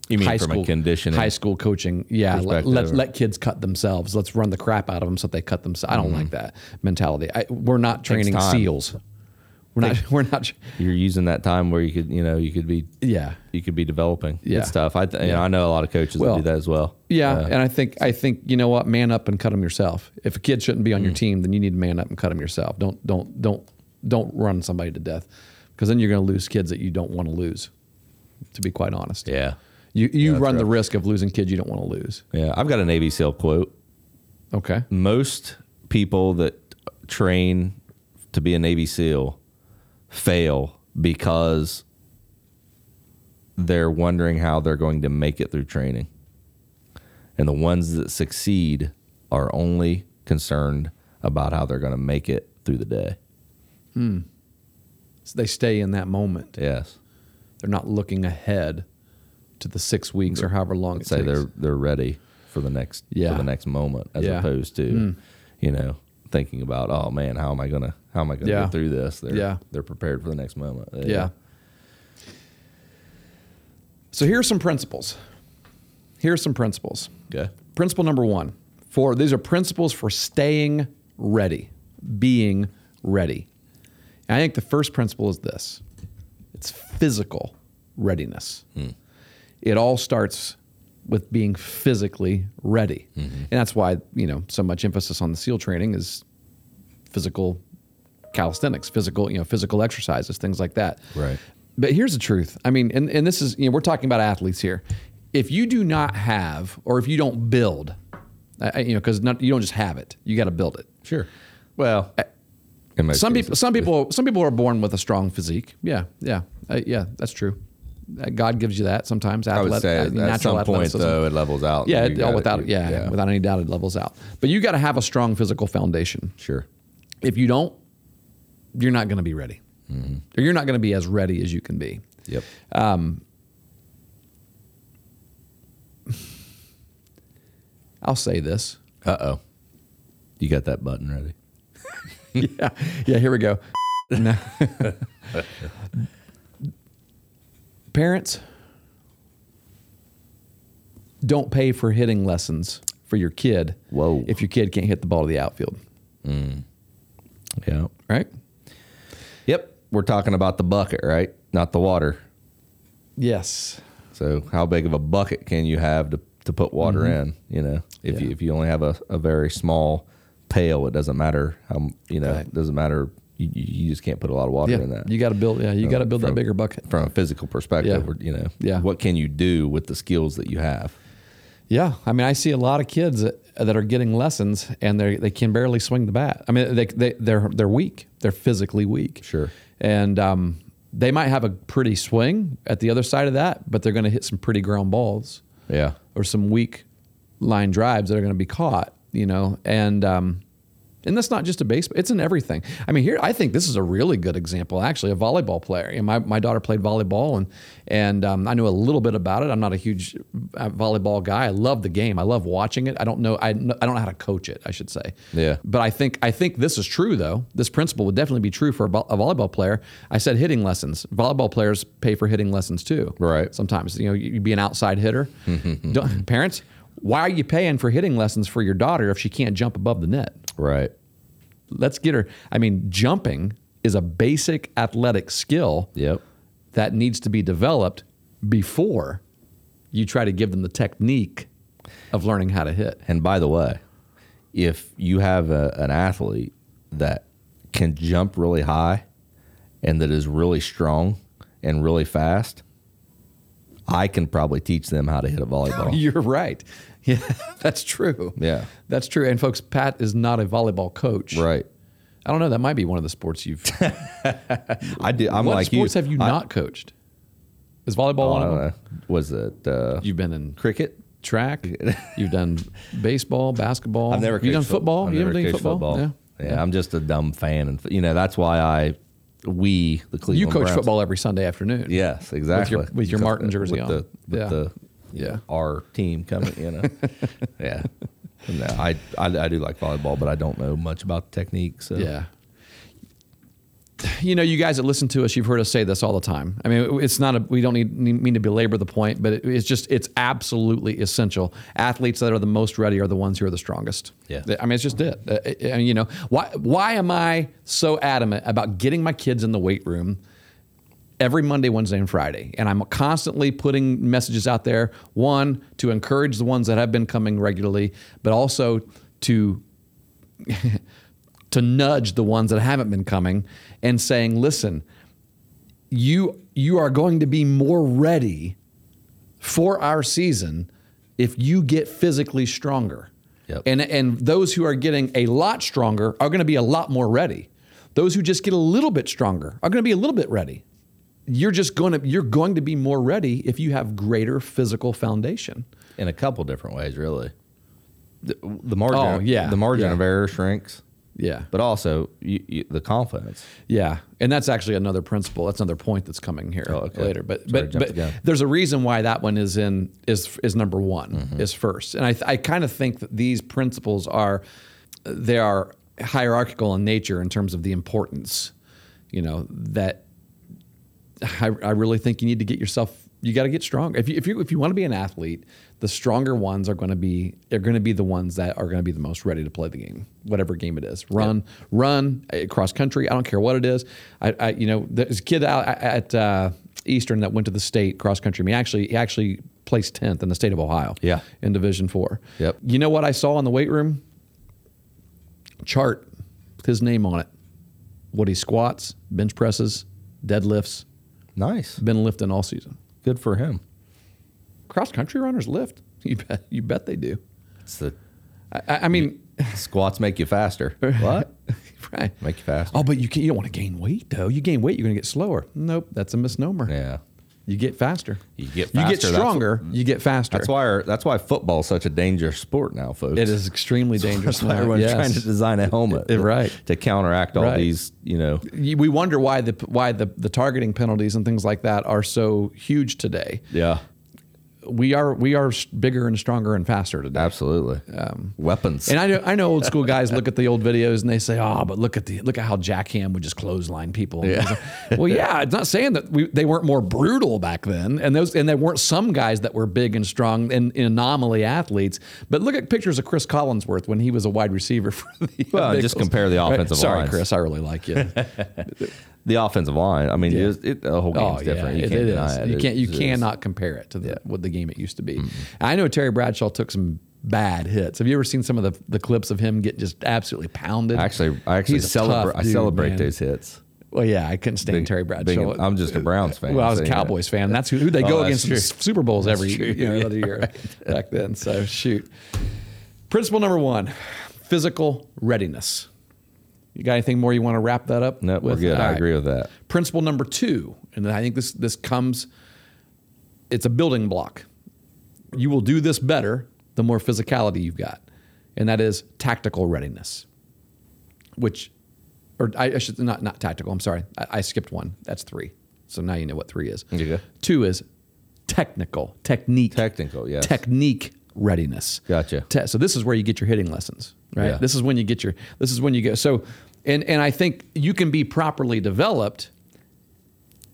S2: You mean
S1: high
S2: from
S1: school
S2: a conditioning?
S1: high school coaching. Yeah, let, let, let kids cut themselves. Let's run the crap out of them so they cut themselves. I don't like that mentality. I, we're not training
S2: Mm-hmm.
S1: SEAls. We're not. We're not.
S2: You're using that time where you could, you know, you could be,
S1: Yeah.
S2: you could be developing.
S1: Yeah.
S2: It's tough. I, th- you know, I know a lot of coaches
S1: Well,
S2: that do that as well.
S1: Yeah,
S2: Uh,
S1: and I think I think you know what, man up and cut them yourself. If a kid shouldn't be on your
S2: Mm.
S1: team, then you need to man up and cut them yourself. Don't don't don't don't run somebody to death, because then you're going to lose kids that you don't want to lose. To be quite honest,
S2: yeah,
S1: you you
S2: that's
S1: run the risk of losing kids you don't want to lose.
S2: yeah. I've got a Navy SEAL quote.
S1: Okay,
S2: Most people that train to be a Navy SEAL fail because they're wondering how they're going to make it through training. And the ones that succeed are only concerned about how they're going to make it through the day.
S1: so they stay in that moment.
S2: Yes.
S1: They're not looking ahead to the six weeks or however long it
S2: say
S1: takes.
S2: they're they're ready for the next
S1: Yeah.
S2: for the next moment as
S1: Yeah. Hmm.
S2: opposed to you know thinking about, oh man, how am I gonna how am I gonna
S1: Yeah.
S2: get through this? They're,
S1: Yeah.
S2: they're prepared for the next moment.
S1: Yeah. So here are some principles. Here are some principles.
S2: Okay.
S1: Principle number one for these are principles for staying ready, being ready. And I think the first principle is this it's physical readiness. Hmm. It all starts with being physically ready. Mm-hmm. And that's why, you know, so much emphasis on the SEAL training is physical calisthenics, physical, you know, physical exercises, things like that.
S2: Right.
S1: But here's the truth. I mean, and, and this is, you know, we're talking about athletes here. If you do not have, or if you don't build, uh, you know, because you don't just have it, you got to build it.
S2: Sure. Well,
S1: Some
S2: cases.
S1: people, some people, some people are born with a strong physique. Yeah, yeah, uh, yeah. That's true. Uh, God gives you that sometimes.
S2: I would say
S1: uh,
S2: at some point though it levels out.
S1: Yeah, it, all
S2: gotta-
S1: without
S2: you-
S1: yeah, without any doubt, it levels out. But you got to have a strong physical foundation.
S2: Sure.
S1: If you don't, you're not going to be ready,
S2: Mm-hmm.
S1: or you're not going to be as ready as you can be.
S2: Yep.
S1: I'll say this.
S2: Uh oh. You got that button ready?
S1: yeah, yeah. Here we go. No. Parents, don't pay for hitting lessons for your kid.
S2: Whoa.
S1: If your kid can't hit the ball to the outfield,
S2: Yeah.
S1: right?
S2: Yep. We're talking about the bucket, right? Not the water.
S1: Yes.
S2: So how big of a bucket can you have to, to put water in? You know, if
S1: Mm-hmm. Yeah.
S2: you if you only have a, a very small pail, it doesn't matter how you know
S1: Right.
S2: it doesn't matter. You, you just can't put a lot of water
S1: Yeah.
S2: in that.
S1: You got to build. Yeah, you got to build that bigger bucket.
S2: From a physical perspective,
S1: Yeah.
S2: you know,
S1: Yeah.
S2: what can you do with the skills that you have?
S1: Yeah, I mean, I see a lot of kids that, that are getting lessons and they they can barely swing the bat. I mean, they they they're they're weak. They're physically weak.
S2: Sure.
S1: And um, they might have a pretty swing at the other side of that, but they're going to hit some pretty ground balls
S2: Yeah.
S1: or some weak line drives that are going to be caught. You know, and um, and that's not just a baseball; it's in everything. I mean, here I think this is a really good example, actually, a volleyball player. You know, my my daughter played volleyball, and and um, I know a little bit about it. I'm not a huge uh, volleyball guy. I love the game. I love watching it. I don't know. I, I don't know how to coach it. I should say.
S2: Yeah.
S1: But I think I think this is true though. This principle would definitely be true for a, vo- a volleyball player. I said hitting lessons. Volleyball players pay for hitting lessons too.
S2: Right.
S1: Sometimes you know you'd be an outside hitter. Don't- parents, why are you paying for hitting lessons for your daughter if she can't jump above the net?
S2: Right.
S1: Let's get her. I mean, jumping is a basic athletic skill
S2: Yep.
S1: that needs to be developed before you try to give them the technique of learning how to hit.
S2: And by the way, if you have a, an athlete that can jump really high and that is really strong and really fast, I can probably teach them how to hit a volleyball.
S1: You're right. Yeah, that's true.
S2: Yeah.
S1: That's true. And folks, Pat is not a volleyball coach.
S2: Right.
S1: I don't know. That might be one of the sports you've.
S2: I do. I'm
S1: what
S2: like
S1: sports
S2: you.
S1: have you
S2: I-
S1: not coached? Is volleyball
S2: Oh,
S1: one of them?
S2: Was it uh,
S1: You've been in
S2: cricket?
S1: track. You've done baseball, basketball.
S2: I've never.
S1: You done football? You
S2: never
S1: ever done
S2: coached
S1: football?
S2: Yeah. yeah. I'm just a dumb fan, and you know that's why I we the Cleveland.
S1: You coach
S2: Browns-
S1: football every Sunday afternoon.
S2: Yes, exactly.
S1: with your
S2: Because
S1: Martin jersey
S2: with
S1: on.
S2: The, with
S1: Yeah.
S2: the
S1: Yeah.
S2: our team coming. You know. yeah. No, I, I I do like volleyball, but I don't know much about the technique. So
S1: Yeah. You know, you guys that listen to us, you've heard us say this all the time. I mean, it's not a, we don't need, mean to belabor the point, but it, it's just, it's absolutely essential. Athletes that are the most ready are the ones who are the strongest.
S2: Yeah.
S1: I mean, it's just it. Uh, I- I mean, you know, why, why am I so adamant about getting my kids in the weight room every Monday, Wednesday, and Friday. And I'm constantly putting messages out there one, to encourage the ones that have been coming regularly, but also to to nudge the ones that haven't been coming and saying, listen, you you are going to be more ready for our season if you get physically stronger.
S2: Yep.
S1: And and those who are getting a lot stronger are going to be a lot more ready. Those who just get a little bit stronger are going to be a little bit ready. You're just going to you're going to be more ready if you have greater physical foundation.
S2: in a couple different ways, really. The, the margin,
S1: Oh, yeah,
S2: the margin
S1: yeah.
S2: of error shrinks,
S1: Yeah.
S2: but also you, you, the confidence.
S1: Yeah, and that's actually another principle. That's another point that's coming here
S2: Oh, okay.
S1: later. But
S2: Sorry,
S1: but but there's a reason why that one is in is is number one
S2: Mm-hmm.
S1: is first, and I I kind of think that these principles are they are hierarchical in nature in terms of the importance. You know that I, I really think you need to get yourself. You got to get strong. If you if you if you want to be an athlete, the stronger ones are going to be they're going to be the ones that are going to be the most ready to play the game, whatever game it is. Run, run, uh, cross country. I don't care what it is. I, I you know there's a kid out at uh, Eastern that went to the state cross country. Mean, actually he actually placed tenth in the state of Ohio.
S2: Yeah.
S1: in Division Four.
S2: Yep.
S1: You know what I saw in the weight room? Chart with his name on it. What he squats, bench presses, deadlifts,
S2: Nice.
S1: been lifting all season.
S2: Good for him.
S1: Cross country runners lift. You bet. You bet they do.
S2: It's the
S1: I, I I mean,
S2: squats make you faster. what?
S1: right?
S2: Make you faster.
S1: Oh, but you can, you don't want to gain weight though. You gain weight, you're going to get slower. Nope, that's a misnomer.
S2: Yeah.
S1: You get faster.
S2: You get faster.
S1: You get
S2: that's
S1: stronger. you get faster.
S2: That's why our, that's why football is such a dangerous sport now, folks.
S1: it is extremely dangerous.
S2: That's why everyone's
S1: Yes.
S2: trying to design a helmet,
S1: Uh, right.
S2: to counteract all
S1: Right.
S2: these, you know.
S1: We wonder why the why the, the targeting penalties and things like that are so huge today.
S2: Yeah,
S1: We are we are bigger and stronger and faster today.
S2: absolutely. Um, Weapons.
S1: And I know I know old school guys look at the old videos and they say, "Oh, but look at the look at how Jack Ham would just clothesline people."
S2: Yeah.
S1: well, yeah, it's not saying that we, they weren't more brutal back then, and those and there weren't some guys that were big and strong and, and anomaly athletes. But look at pictures of Cris Collinsworth when he was a wide receiver for the.
S2: Well,
S1: Bengals.
S2: just compare the offensive
S1: Sorry,
S2: lines.
S1: Chris, I really like you.
S2: the offensive line. I mean,
S1: Yeah.
S2: it, it, the whole oh, game's
S1: Oh
S2: different.
S1: yeah,
S2: You can't
S1: it
S2: deny
S1: is.
S2: it.
S1: You can't. You
S2: It's-
S1: cannot compare it to the, what the game it used to be. I know Terry Bradshaw took some bad hits. Have you ever seen some of the, the clips of him get just absolutely pounded?
S2: Actually, I actually celebrate. I celebrate
S1: man.
S2: those hits.
S1: Well, yeah, I couldn't stand
S2: Big-
S1: Terry Bradshaw.
S2: I'm just a Browns fan.
S1: Well, I was a. Cowboys fan. That's who, who they oh, go
S2: Oh,
S1: against
S2: that's
S1: in Super Bowls every
S2: true.
S1: you know, other year back then. So shoot. Principle number one: physical readiness. You got anything more you want to wrap that up?
S2: No, we're good. I agree with that.
S1: Principle number two, and I think this this comes. It's a building block. You will do this better the more physicality you've got, and that is tactical readiness. Which, or I, I should not not tactical. I'm sorry, I, I skipped one. That's three. So now you know what three is.
S2: Okay.
S1: Two is technical technique.
S2: Technical, yes.
S1: Technique readiness.
S2: Gotcha.
S1: Te- so this is where you get your hitting lessons, right?
S2: Yeah.
S1: This is when you get your. This is when you go. So, and and I think you can be properly developed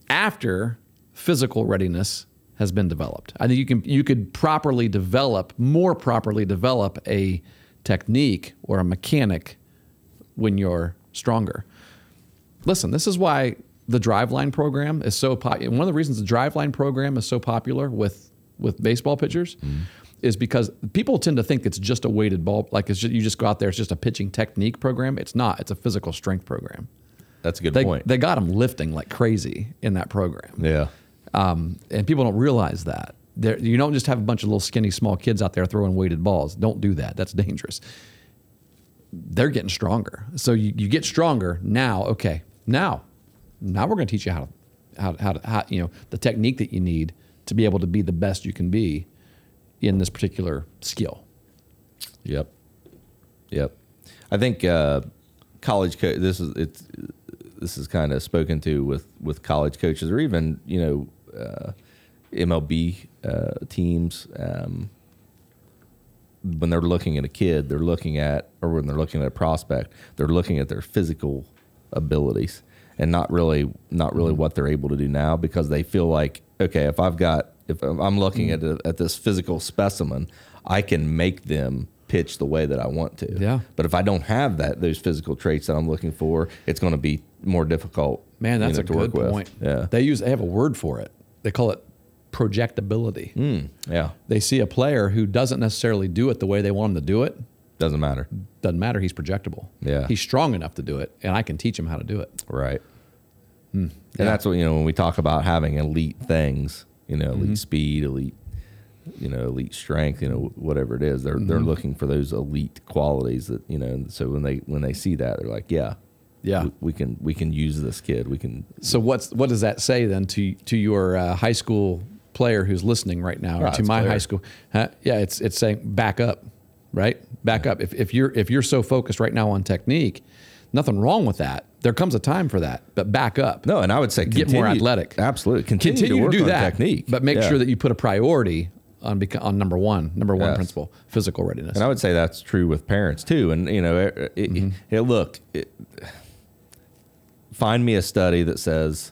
S1: after physical readiness has been developed. I think you can you could properly develop more properly develop a technique or a mechanic when you're stronger. Listen, this is why the Driveline program is so popular. One of the reasons the Driveline program is so popular with with baseball pitchers mm-hmm. Is because people tend to think it's just a weighted ball, like it's just, you just go out there. It's just a pitching technique program. It's not. It's a physical strength program.
S2: That's a good
S1: They
S2: point.
S1: they got them lifting like crazy in that program.
S2: yeah.
S1: Um, and people don't realize that. There, you don't just have a bunch of little skinny small kids out there throwing weighted balls. Don't do that. That's dangerous. They're getting stronger. So you, you get stronger now. Okay, now, now we're going to teach you how to, how, how to, how, you know, the technique that you need to be able to be the best you can be in this particular skill.
S2: Yep. Yep. I think uh, college co- this is it's this is kind of spoken to with with college coaches or even you know uh, MLB uh, teams um, when they're looking at a kid they're looking at or when they're looking at a prospect they're looking at their physical abilities and not really not really what they're able to do now because they feel like okay if I've got if I'm looking at a, at this physical specimen I can make them pitch the way that I want to
S1: Yeah.
S2: but if I don't have that those physical traits that I'm looking for it's going to be more difficult
S1: Man,
S2: you
S1: that's
S2: know,
S1: a
S2: to
S1: good
S2: work with.
S1: point.
S2: yeah
S1: They use they have a word for it. They call it projectability.
S2: Mm, yeah
S1: They see a player who doesn't necessarily do it the way they want him to do it.
S2: doesn't matter
S1: Doesn't matter. He's projectable.
S2: Yeah.
S1: He's strong enough to do it, and I can teach him how to do it.
S2: Right.
S1: Hmm.
S2: And that's what, you know, when we talk about having elite things, you know, elite
S1: Mm-hmm.
S2: speed, elite, you know, elite strength, you know, whatever it is, they're, they're
S1: Mm-hmm.
S2: looking for those elite qualities that, you know, so when they, when they see that, they're like, yeah,
S1: Yeah.
S2: we, we can, we can use this kid. We can,
S1: So what's what does that say then to to your uh, high school player who's listening right now, or
S2: Right,
S1: to my
S2: clear.
S1: high school? Huh? Yeah, it's it's saying back up, right? Back up. If if you're if you're so focused right now on technique, nothing wrong with that. There comes a time for that, but back up.
S2: no, and I would say
S1: Get more athletic.
S2: Absolutely. Continue,
S1: continue
S2: to,
S1: to,
S2: work
S1: do
S2: on
S1: that
S2: technique,
S1: but make
S2: Yeah.
S1: sure that you put a priority on beco- on number one, number one
S2: Yes.
S1: principle, physical readiness.
S2: And I would say that's true with parents too. And you know, it, it,
S1: Mm-hmm.
S2: it- look, it, find me a study that says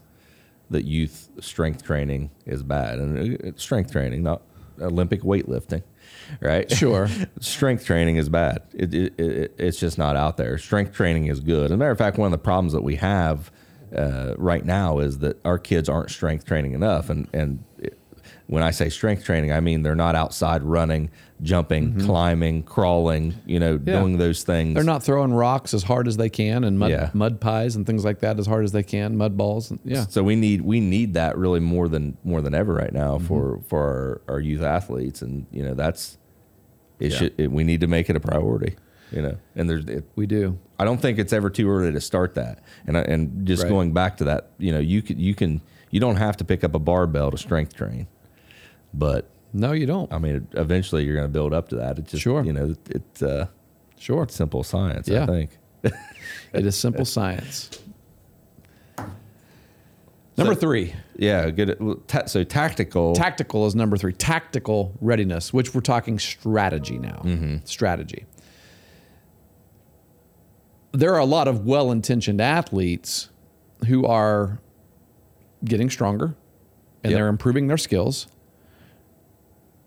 S2: that youth strength training is bad, and strength training, not Olympic weightlifting, right?
S1: Sure.
S2: strength training is bad. It, it, it, it's just not out there. Strength training is good. As a matter of fact, one of the problems that we have uh, right now is that our kids aren't strength training enough. And and when I say strength training, I mean they're not outside running, jumping, climbing, crawling. You know,
S1: Mm-hmm. Yeah.
S2: doing those things.
S1: They're not throwing rocks as hard as they can and mud
S2: Yeah.
S1: mud pies and things like that as hard as they can, mud balls. And, yeah.
S2: So we need we need that really more than more than ever right now for for our, our youth athletes, and you know that's it.
S1: Yeah.
S2: Should it, we need to make it a priority. You know, and there's it,
S1: We do.
S2: I don't think it's ever too early to start that. And I- and just
S1: Right.
S2: going back to that, you know, you can you can you don't have to pick up a barbell to strength train, but
S1: No, you don't.
S2: I mean, eventually you're going to build up to that. It's just
S1: Sure.
S2: you know, it's uh,
S1: Sure.
S2: simple science.
S1: Yeah.
S2: I think.
S1: It is simple science. Number
S2: So-
S1: three,
S2: Yeah, good. so tactical.
S1: tactical is number three. Tactical readiness, which we're talking strategy now. Strategy. There are a lot of well intentioned athletes who are getting stronger and
S2: Yep.
S1: they're improving their skills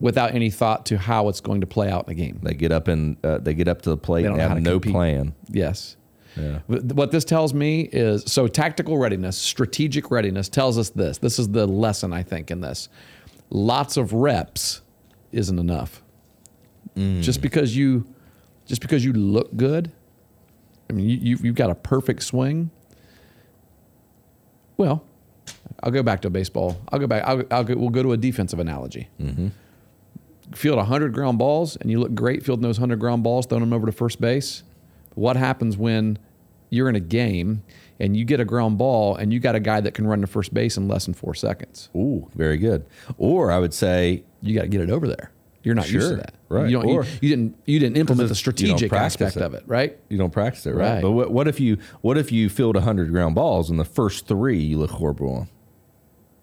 S1: without any thought to how it's going to play out in the game.
S2: they get up and uh, they get up to the plate
S1: They
S2: and have no
S1: compete.
S2: plan.
S1: Yes.
S2: Yeah.
S1: What this tells me is so tactical readiness, strategic readiness tells us this. This is the lesson I think in this. Lots of reps isn't enough. Mm. Just because you just because you look good, I mean you, you've, you've got a perfect swing. Well, I'll go back to baseball. I'll go back. I'll, I'll go, we'll go to a defensive analogy. Mm-hmm. Field 100 ground balls and you look great fielding those 100 ground balls, throwing them over to first base. What happens when you're in a game and you get a ground ball and you got a guy that can run to first base in less than four seconds?
S2: Ooh, very good. Or I would say
S1: You got to get it over there. You're not used to that.
S2: right.
S1: You, don't, you,
S2: Or-
S1: you didn't. You didn't implement the
S2: it's- you don't
S1: strategic aspect
S2: it.
S1: of it, right?
S2: you don't practice it, right?
S1: Right.
S2: But what, what if you what if you field 100 ground balls and the first 3 you look horrible on?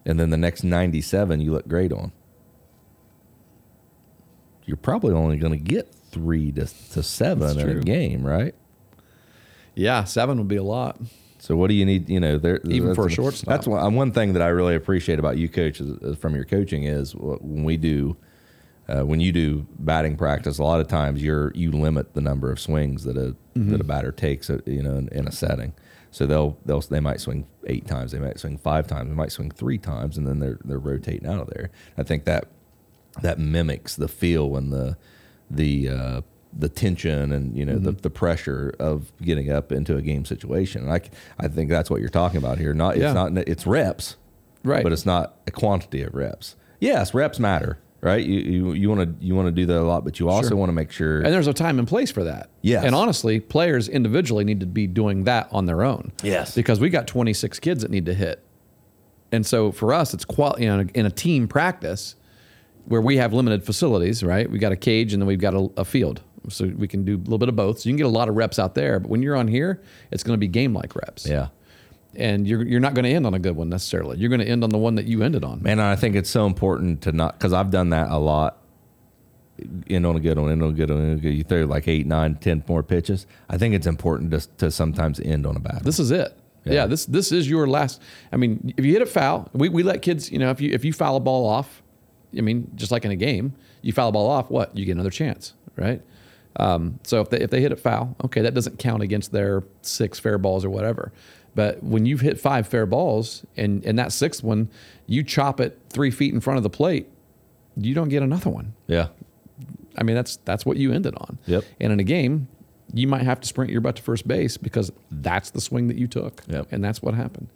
S2: And then the next 97 you look great on. You're probably only going to get 3 to, to 7 in a game, right?
S1: Yeah, seven would be a lot.
S2: So what do you need? You know, there
S1: Even for a shortstop.
S2: That's one, one thing that I really appreciate about you coach, is from your coaching is when we do, uh, when you do batting practice. A lot of times you're you limit the number of swings that a
S1: Mm-hmm.
S2: that a batter takes, uh, you know, in, in a setting. So they'll they'll they might swing eight times, they might swing five times, they might swing three times, and then they're they're rotating out of there. I think that that mimics the feel and the the uh, the tension and you know the,
S1: Mm-hmm.
S2: the pressure of getting up into a game situation. And I, I think that's what you're talking about here. Not
S1: Yeah.
S2: it's not it's reps,
S1: Right.
S2: But it's not a quantity of reps. Yes, reps matter, right? You you you want to you want to do that a lot, but you also
S1: Sure.
S2: want to make sure.
S1: And there's a time and place for that.
S2: Yes.
S1: And honestly, players individually need to be doing that on their own.
S2: Yes.
S1: Because we got 26 kids that need to hit. And so for us, it's qual- you know, in a team practice where we have limited facilities, right? We got a cage and then we've got a, a field. So we can do a little bit of both. So you can get a lot of reps out there. But when you're on here, it's going to be game like reps.
S2: yeah.
S1: And you're, you're not going to end on a good one necessarily. You're going to end on the one that you ended on.
S2: Man, I think it's so important to not because I've done that a lot. End on a good one, end on a good one. end on a good- You throw like eight, nine, ten more pitches. I think it's important to, to sometimes end on a bad. one.
S1: This is it. Yeah.
S2: Yeah.
S1: this this is your last. I mean, if you hit a foul, we, we let kids. You know, if you if you foul a ball off, I mean, just like in a game, you foul a ball off, what you get another chance, right? Um, so if they if they hit a foul, okay, that doesn't count against their six fair balls or whatever. But when you've hit five fair balls and and that sixth one, you chop it three feet in front of the plate, you don't get another one.
S2: yeah,
S1: I mean, that's that's what you ended on.
S2: Yep.
S1: And in a game, you might have to sprint your butt to first base because that's the swing that you took.
S2: Yep.
S1: And that's what happened.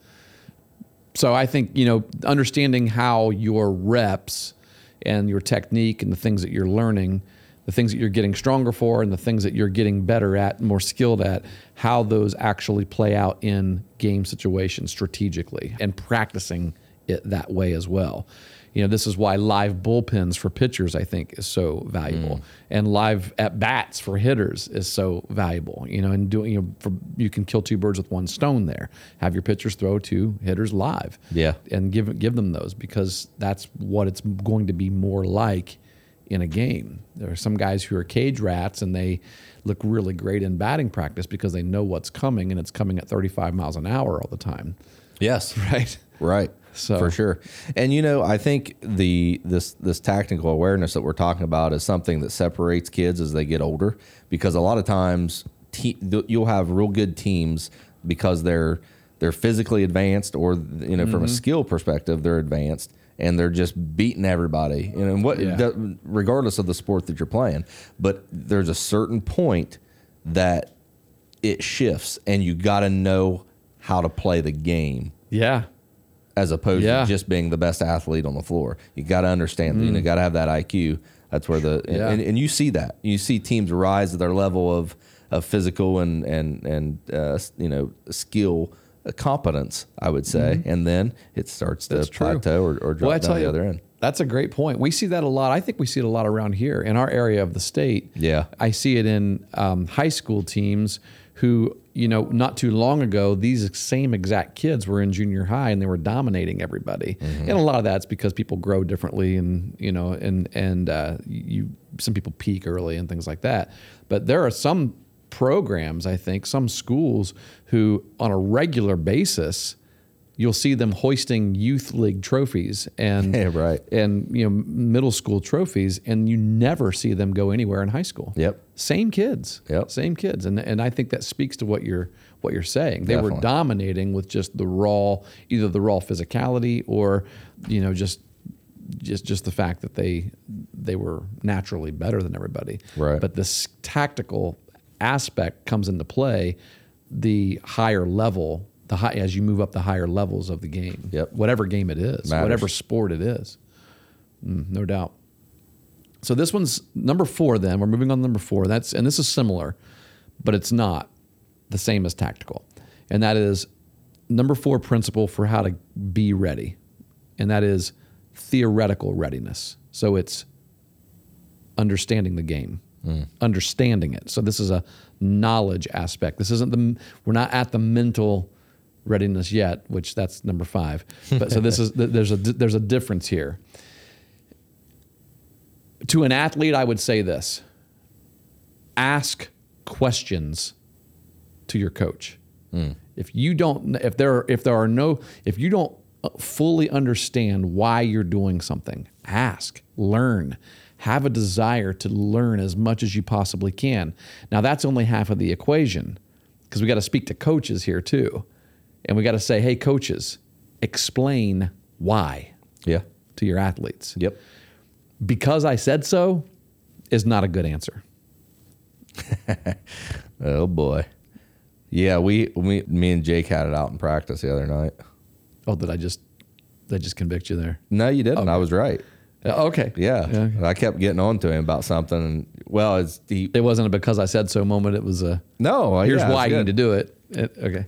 S1: So I think, you know, understanding how your reps and your technique and the things that you're learning, the things that you're getting stronger for and the things that you're getting better at, more skilled at, how those actually play out in game situations strategically and practicing it that way as well. You know, this is why live bullpens for pitchers, I think, is so valuable, mm. and live at bats for hitters is so valuable. You know, and doing you know, for, you can kill two birds with one stone there. Have your pitchers throw to hitters live,
S2: Yeah.
S1: and give give them those because that's what it's going to be more like in a game. There are some guys who are cage rats and they look really great in batting practice because they know what's coming and it's coming at 35 miles an hour all the time.
S2: Yes.
S1: Right.
S2: Right.
S1: So-
S2: for sure. And you know, I think the this this tactical awareness that we're talking about is something that separates kids as they get older because a lot of times te- you'll have real good teams because they're they're physically advanced or you know
S1: Mm-hmm.
S2: from a skill perspective they're advanced and they're just beating everybody. You know, and what
S1: Yeah.
S2: that- regardless of the sport that you're playing, but there's a certain point that it shifts and you got to know how to play the game
S1: Yeah.
S2: as opposed
S1: Yeah.
S2: to just being the best athlete on the floor. You got to understand, you know, got to have that IQ. That's where the
S1: Mm. Yeah.
S2: and, and you see that you see teams rise to their level of of physical and and and uh, you know skill competence. I would say, and then it starts to
S1: Mm-hmm. That's
S2: plateau or, or drop
S1: Well,
S2: down the
S1: you,
S2: other end.
S1: That's a great point. We see that a lot. I think we see it a lot around here in our area of the state.
S2: Yeah.
S1: I see it in um, high school teams who, you know, not too long ago, these same exact kids were in junior high and they were dominating everybody.
S2: Mm-hmm.
S1: And a lot of that's because people grow differently and, you know, and, and uh, you, some people peak early and things like that. But there are some programs, I think, some schools who on a regular basis, you'll see them hoisting youth league trophies and
S2: Yeah, right.
S1: and you know middle school trophies and you never see them go anywhere in high school
S2: Yep.
S1: same kids
S2: Yep.
S1: same kids and and I think that speaks to what you're what you're saying they were dominating with just the raw either the raw physicality or you know just just just the fact that they they were naturally better than everybody
S2: Right.
S1: but this tactical aspect comes into play the higher level the high as you move up the higher levels of the game
S2: Yep.
S1: whatever game it is
S2: Matters.
S1: whatever sport it is Mm, no doubt so this one's number four. Then we're moving on to number four. That's and this is similar, but it's not the same as tactical, and that is number four principle for how to be ready, and that is theoretical readiness. So it's understanding the game, understanding it. So this is a knowledge aspect. This isn't the we're not at the mental readiness yet, which that's number five. But so this is there's a there's a difference here to an athlete, I would say this ask questions to your coach. Hmm. If you don't, if there, if there are no, if you don't uh, fully understand why you're doing something, ask, learn, have a desire to learn as much as you possibly can. Now, that's only half of the equation because we got to speak to coaches here too. And we got to say, hey, coaches, explain why
S2: Yeah.
S1: to your athletes
S2: Yep.
S1: because I said so is not a good answer.
S2: Oh boy. Yeah, we, we me and Jake had it out in practice the other night.
S1: Oh, did I just did I just convict you there?
S2: No, you didn't. I was right.
S1: Okay.
S2: Yeah. I kept getting on to him about something. And, well, it's he.
S1: It wasn't a because I said so moment. It was a
S2: No,
S1: here's
S2: yeah,
S1: why you need to do it. It- okay.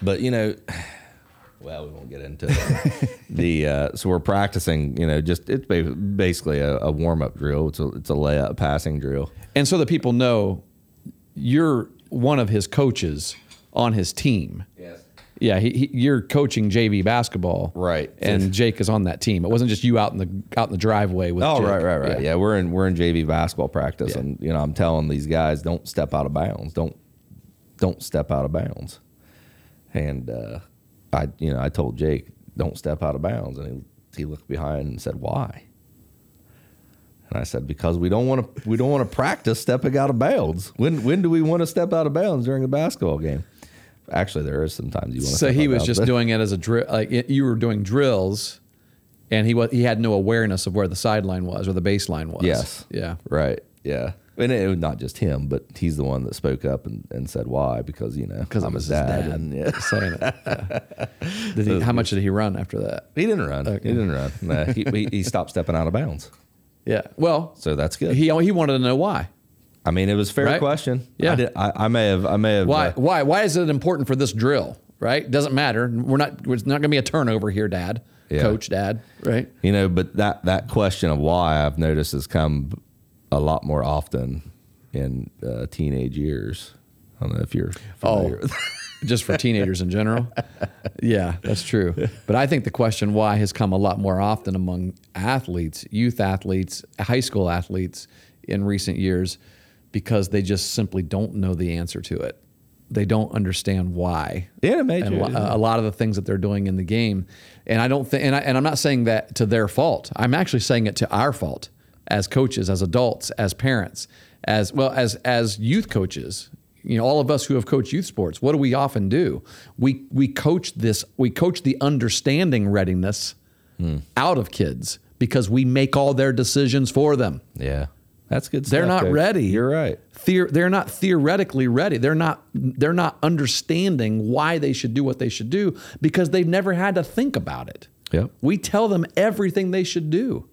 S2: But you know, well, we won't get into it. the uh, so we're practicing. You know, just it's basically a, a warm up drill. It's a it's a layup passing drill.
S1: And so that people know you're one of his coaches on his team.
S2: Yes.
S1: Yeah, he, he, you're coaching JV basketball,
S2: Right.
S1: And Jake is on that team. It wasn't just you out in the out in the driveway with.
S2: Oh
S1: Jake.
S2: right, right, right. Yeah. we're in we're in JV basketball practice,
S1: Yeah.
S2: and you know I'm telling these guys don't step out of bounds. Don't don't step out of bounds. And uh, I you know I told Jake don't step out of bounds, and he he looked behind and said why. And I said because we don't want to we don't want to practice stepping out of bounds. When when do we want to step out of bounds during a basketball game? Actually, there is sometimes you want to.
S1: So he was
S2: bounds,
S1: just
S2: but-
S1: doing it as a drill. Like it- you were doing drills, and he was he had no awareness of where the sideline was or the baseline was.
S2: Yes.
S1: Yeah.
S2: Right. Yeah. And it, was not just him, but he's the one that spoke up and, and said why because you know
S1: Because
S2: I'm his dad,
S1: dad
S2: and yeah.
S1: saying it. Yeah. Did he, how much did he run after that?
S2: he didn't run. He didn't run. No, he, he he stopped stepping out of bounds.
S1: Yeah. Well,
S2: So that's good.
S1: he he wanted to know why.
S2: I mean, it was a fair
S1: Right?
S2: question.
S1: Yeah.
S2: I, did, I, I may have. I may have.
S1: Why
S2: uh,
S1: why why is it important for this drill? Right? Doesn't matter. We're not. It's not going to be a turnover here, Dad.
S2: Yeah.
S1: Coach, Dad. Right?
S2: you know, but that that question of why I've noticed has come a lot more often in uh, teenage years. I don't know if you're
S1: Oh,
S2: familiar with
S1: just for teenagers in general. Yeah, that's true. But I think the question why has come a lot more often among athletes, youth athletes, high school athletes in recent years, because they just simply don't know the answer to it. They don't understand why.
S2: Yeah, major.
S1: and a, a lot of the things that they're doing in the game. And I don't think, and, I, and I'm not saying that to their fault. I'm actually saying it to our fault as coaches, as adults, as parents, as well as as youth coaches. You know, all of us who have coached youth sports. What do we often do? We we coach this. We coach the understanding readiness out of kids because we make all their decisions for them.
S2: yeah, that's good.
S1: They're
S2: stuff,
S1: not
S2: Coach.
S1: ready.
S2: You're right.
S1: Theor- they're not theoretically ready. They're not they're not understanding why they should do what they should do because they've never had to think about it.
S2: Yep,
S1: We tell them everything they should do.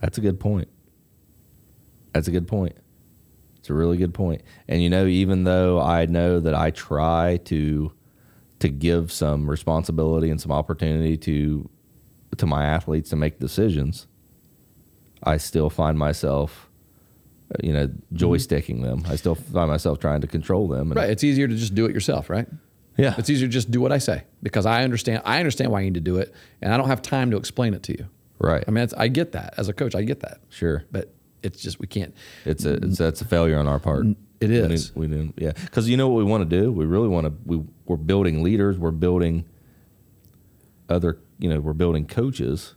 S2: that's a good point. That's a good point. It's a really good point. And you know, even though I know that I try to to give some responsibility and some opportunity to to my athletes to make decisions, I still find myself you know joysticking them. I still find myself trying to control them. And
S1: Right. It's easier to just do it yourself, right?
S2: Yeah.
S1: It's easier to just do what I say because I understand I understand why you need to do it and I don't have time to explain it to you.
S2: Right.
S1: I mean, I get that as a coach. I get that.
S2: Sure.
S1: But it's just we can't.
S2: It's a it's that's a failure on our part.
S1: It is.
S2: We
S1: is.
S2: didn't- We didn't, yeah. Because you know what we want to do? We really want to. We we're building leaders. We're building other. You know, we're building coaches.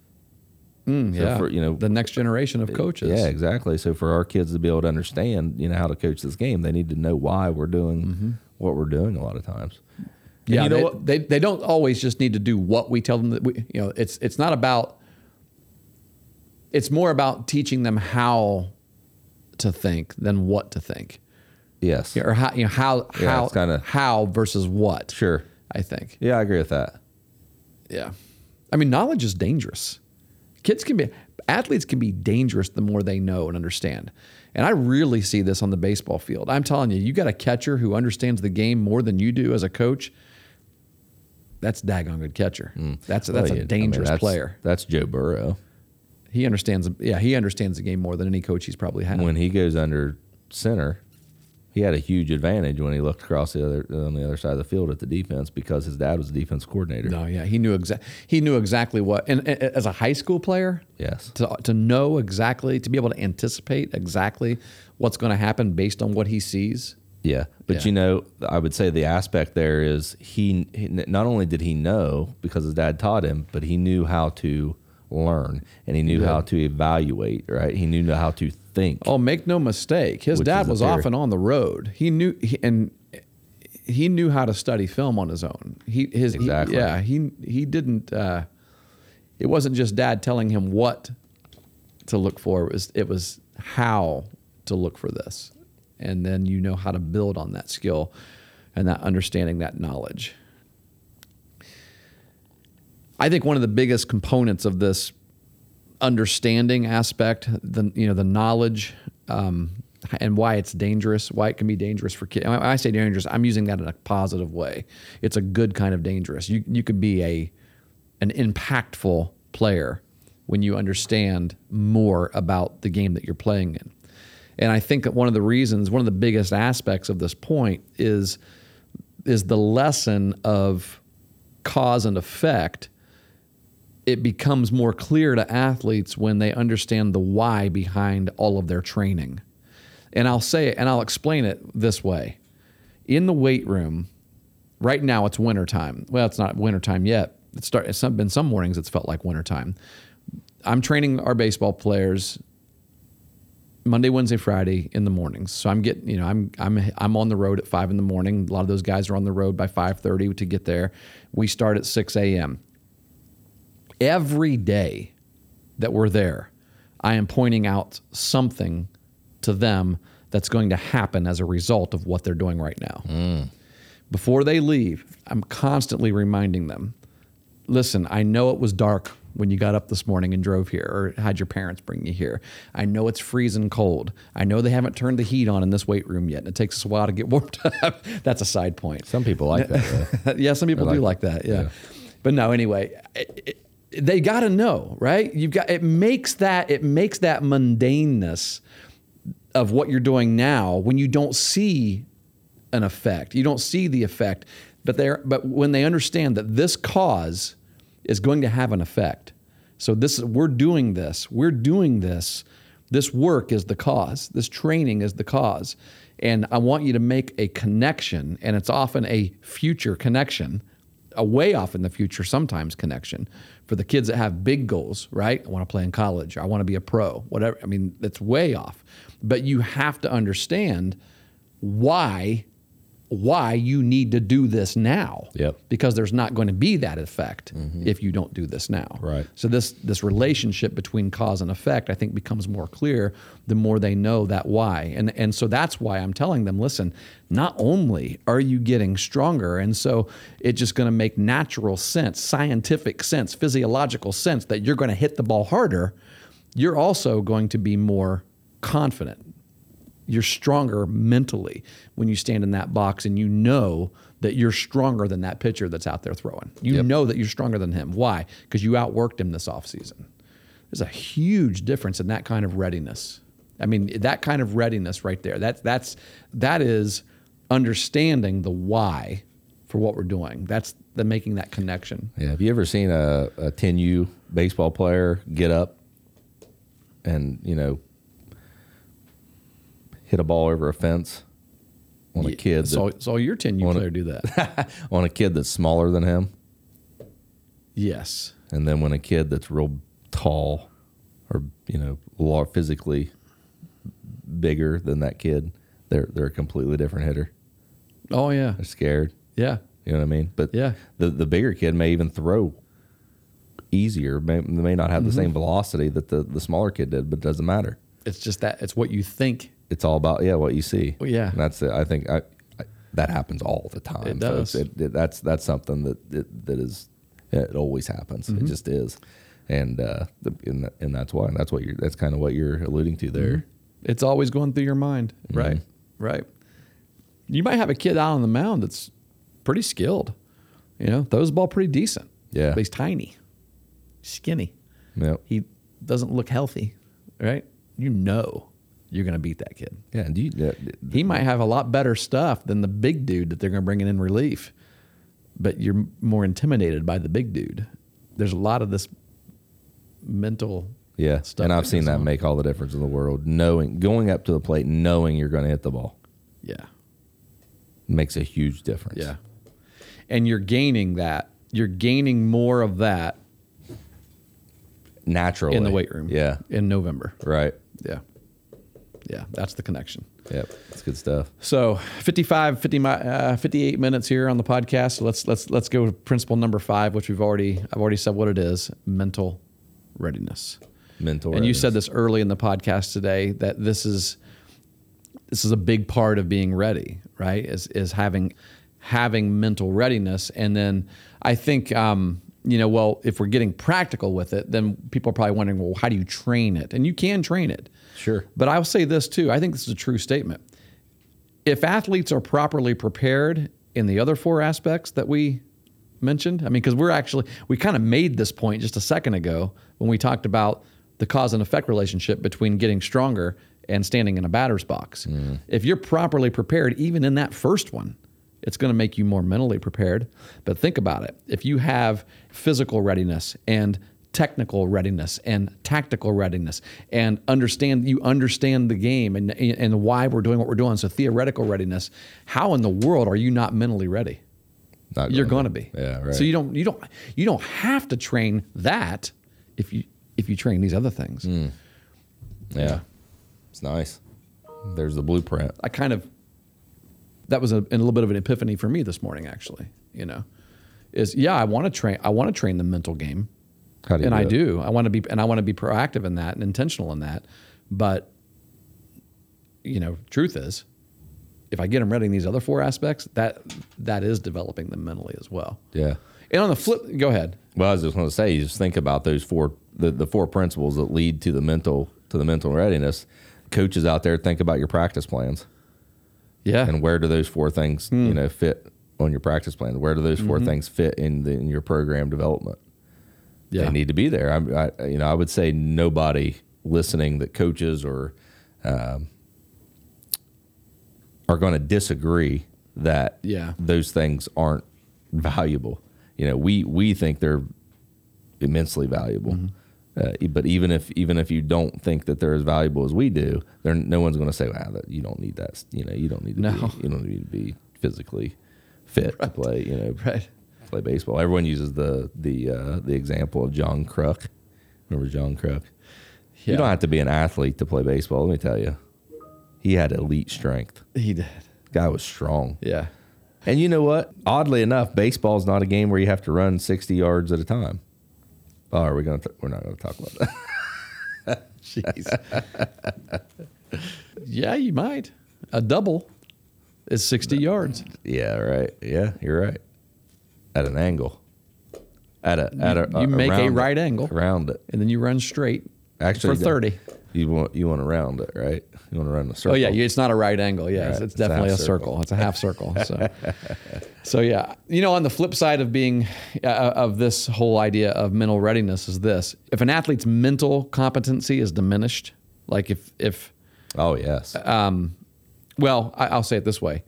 S1: Mm,
S2: So
S1: yeah.
S2: for, you know-
S1: the next generation of coaches.
S2: Yeah, exactly. So for our kids to be able to understand, you know, how to coach this game, they need to know why we're doing what we're doing. A lot of times. And
S1: Yeah,
S2: you know
S1: they,
S2: what?
S1: They, they don't always just need to do what we tell them that we you know it's it's not about it's more about teaching them how to think than what to think
S2: Yes.
S1: or how you know how
S2: Yeah,
S1: how
S2: kinda-
S1: how versus what
S2: Sure.
S1: I think
S2: Yeah, I agree with that.
S1: yeah I mean knowledge is dangerous kids can be athletes can be dangerous the more they know and understand and I really see this on the baseball field I'm telling you you got a catcher who understands the game more than you do as a coach that's daggone good catcher. That's that's
S2: Well,
S1: a
S2: yeah, I mean,
S1: dangerous
S2: that's-
S1: player.
S2: That's Joe Burrow.
S1: He understands. Yeah, he understands the game more than any coach he's probably had.
S2: when he goes under center, he had a huge advantage when he looked across the other on the other side of the field at the defense because his dad was the defense coordinator.
S1: no, yeah, he knew exact. He knew exactly what. And, and as a high school player,
S2: Yes.
S1: to to know exactly, to be able to anticipate exactly what's going to happen based on what he sees.
S2: Yeah, but
S1: Yeah.
S2: you know, I would say the aspect there is he, he not only did he know because his dad taught him, but he knew how to learn and he knew how to evaluate. Right, he knew how to think.
S1: Oh, make no mistake, his dad was often on the road. He knew he, and he knew how to study film on his own. He his he- yeah he he didn't. Uh, it wasn't just dad telling him what to look for. It was it was how to look for this, and then you know how to build on that skill and that understanding that knowledge. I think one of the biggest components of this understanding aspect, the you know the knowledge, um, and why it's dangerous, why it can be dangerous for kids. I say dangerous, I'm using that in a positive way. It's a good kind of dangerous. You you could be a an impactful player when you understand more about the game that you're playing in. And I think that one of the reasons, one of the biggest aspects of this point is is the lesson of cause and effect it becomes more clear to athletes when they understand the why behind all of their training. And I'll say it and I'll explain it this way. In the weight room, right now it's wintertime. Well, it's not wintertime yet. It's, start, it's been some mornings it's felt like wintertime. I'm training our baseball players Monday, Wednesday, Friday in the mornings. So I'm getting, you know, I'm I'm I'm on the road at five in the morning. A lot of those guys are on the road by five thirty to get there. We start at six a.m. Every day that we're there, I am pointing out something to them that's going to happen as a result of what they're doing right now. Mm. Before they leave, I'm constantly reminding them listen, I know it was dark when you got up this morning and drove here or had your parents bring you here. I know it's freezing cold. I know they haven't turned the heat on in this weight room yet and it takes us a while to get warmed up. That's a side point.
S2: Some people like that. though.
S1: yeah, some people
S2: I
S1: do
S2: like
S1: like that. Yeah.
S2: Yeah.
S1: But no, anyway, it, it, they got to know, right? You've got it makes that it makes that mundaneness of what you're doing now when you don't see an effect. You don't see the effect, but they but when they understand that this cause is going to have an effect. So this we're doing this. We're doing this. This work is the cause. This training is the cause. And I want you to make a connection, and it's often a future connection, a way off in the future, sometimes connection for the kids that have big goals, right? I want to play in college, I want to be a pro, whatever. I mean, that's way off. But you have to understand why why you need to do this now.
S2: Yep.
S1: Because there's not going to be that effect mm-hmm. if you don't do this now.
S2: Right.
S1: So this this relationship between cause and effect, I think, becomes more clear the more they know that why. And and so that's why I'm telling them, listen, not only are you getting stronger, and so it's just going to make natural sense, scientific sense, physiological sense that you're going to hit the ball harder, you're also going to be more confident you're stronger mentally when you stand in that box and you know that you're stronger than that pitcher that's out there throwing. You
S2: Yep.
S1: know that you're stronger than him. Why? Because you outworked him this offseason. There's a huge difference in that kind of readiness. I mean, that kind of readiness right there. That's that's that is understanding the why for what we're doing. That's the making that connection.
S2: Yeah. Have you ever seen a, a 10U baseball player get up and, you know, hit a ball over a fence on a kid
S1: So,
S2: that,
S1: so your 10 U
S2: Wanna-
S1: player do that.
S2: on a kid that's smaller than him?
S1: yes.
S2: And then when a kid that's real tall or, you know, physically bigger than that kid, they're they're a completely different hitter.
S1: Oh yeah.
S2: They're scared.
S1: Yeah.
S2: You know what I mean? But
S1: Yeah.
S2: the the bigger kid may even throw easier. May, they may not have the mm-hmm. same velocity that the the smaller kid did, but it doesn't matter.
S1: It's just that it's what you think
S2: It's all about yeah what you see.
S1: Well, yeah.
S2: And that's it. I think I, I, that happens all the time.
S1: It does.
S2: It, it, that's that's something that that, that is it always happens.
S1: Mm-hmm.
S2: It just is. And uh, the, and, and that's why. And that's what you're. That's kind of what you're alluding to there.
S1: Mm-hmm. It's always going through your mind. Right. Right. You might have a kid out on the mound that's pretty skilled. You know, throws the ball pretty decent.
S2: Yeah.
S1: But he's tiny, skinny.
S2: Yep.
S1: He doesn't look healthy. Right. You know you're going to beat that kid.
S2: Yeah. And you, yeah,
S1: He might have a lot better stuff than the big dude that they're going to bring in in relief, but you're more intimidated by the big dude. There's a lot of this mental
S2: Yeah,
S1: stuff
S2: and I've seen that
S1: on.
S2: make all the difference in the world. Knowing, going up to the plate, knowing you're going to hit the ball
S1: Yeah.
S2: makes a huge difference.
S1: Yeah. And you're gaining that. You're gaining more of that
S2: naturally
S1: in the weight room.
S2: Yeah,
S1: In November.
S2: right.
S1: Yeah. Yeah. That's the connection.
S2: Yep, that's good stuff.
S1: So 55, 50, uh, 58 minutes here on the podcast. So let's let's let's go to principle number five, which we've already I've already said what it is: mental readiness.
S2: Mental.
S1: And you said this early in the podcast today that this is this is a big part of being ready, right? Is is having having mental readiness, and then I think um, you know, well, if we're getting practical with it, then people are probably wondering, well, how do you train it? And you can train it,
S2: Sure.
S1: But I'll say this too. I think this is a true statement. If athletes are properly prepared in the other four aspects that we mentioned, I mean, because we're actually, we kind of made this point just a second ago when we talked about the cause and effect relationship between getting stronger and standing in a batter's box. Mm. If you're properly prepared, even in that first one, it's going to make you more mentally prepared. But think about it. If you have physical readiness and technical readiness and tactical readiness and understand you understand the game and and why we're doing what we're doing so theoretical readiness how in the world are you not mentally ready
S2: Not
S1: you're
S2: going
S1: to be
S2: Yeah, right.
S1: so you don't you don't you don't have to train that if you if you train these other things
S2: Hmm. Yeah, it's nice. There's the blueprint.
S1: I kind of that was a, a little bit of an epiphany for me this morning. Actually, you know, is yeah, I want to train. I want to train the mental game,
S2: How do you
S1: and
S2: do
S1: I
S2: it?
S1: do. I want to be and I want to be proactive in that and intentional in that. But you know, truth is, if I get them ready in these other four aspects, that that is developing them mentally as well.
S2: Yeah.
S1: And on the flip, go ahead.
S2: Well, I was just going to say, you just think about those four, the, the four principles that lead to the mental to the mental readiness. Coaches out there, think about your practice plans
S1: Yeah,
S2: and where do those four things,
S1: Hmm.
S2: you know, fit on your practice plan? Where do those 4
S1: Mm-hmm.
S2: things fit in, the, in your program development?
S1: yeah,
S2: They need to be there. I, I, you know, I would say nobody listening that coaches or um, are going to disagree that
S1: Yeah.
S2: those things aren't valuable. You know, we we think they're immensely valuable.
S1: Mm-hmm.
S2: Uh, but even if even if you don't think that they're as valuable as we do, there no one's going to say, "Wow, that you don't need that." You know, you don't need to
S1: No.
S2: be you don't need to be physically fit to play. You know,
S1: Right.
S2: play baseball. Everyone uses the the uh, the example of John Kruk. Remember John Kruk? You don't have to be an athlete to play baseball. Let me tell you, he had elite strength.
S1: He did.
S2: Guy was strong.
S1: Yeah.
S2: And you know what? Oddly enough, baseball is not a game where you have to run sixty yards at a time. Oh, are we going to? We're not going to talk about that.
S1: Jeez. yeah, you might. A double is 60 yards.
S2: yeah, right. Yeah, you're right. At an angle. At a at a
S1: you make a
S2: around it.
S1: right angle.
S2: around it.
S1: And then you run straight
S2: Actually,
S1: for 30.
S2: You want you want to round it, right? You want to run the circle.
S1: Oh yeah, it's not a right angle. Yes,
S2: Right,
S1: it's
S2: it's a
S1: definitely a circle.
S2: circle.
S1: It's a half circle. So, so yeah, you know, on the flip side of being uh, of this whole idea of mental readiness is this: if an athlete's mental competency is diminished, like if if
S2: Oh yes.
S1: um, well, I, I'll say it this way: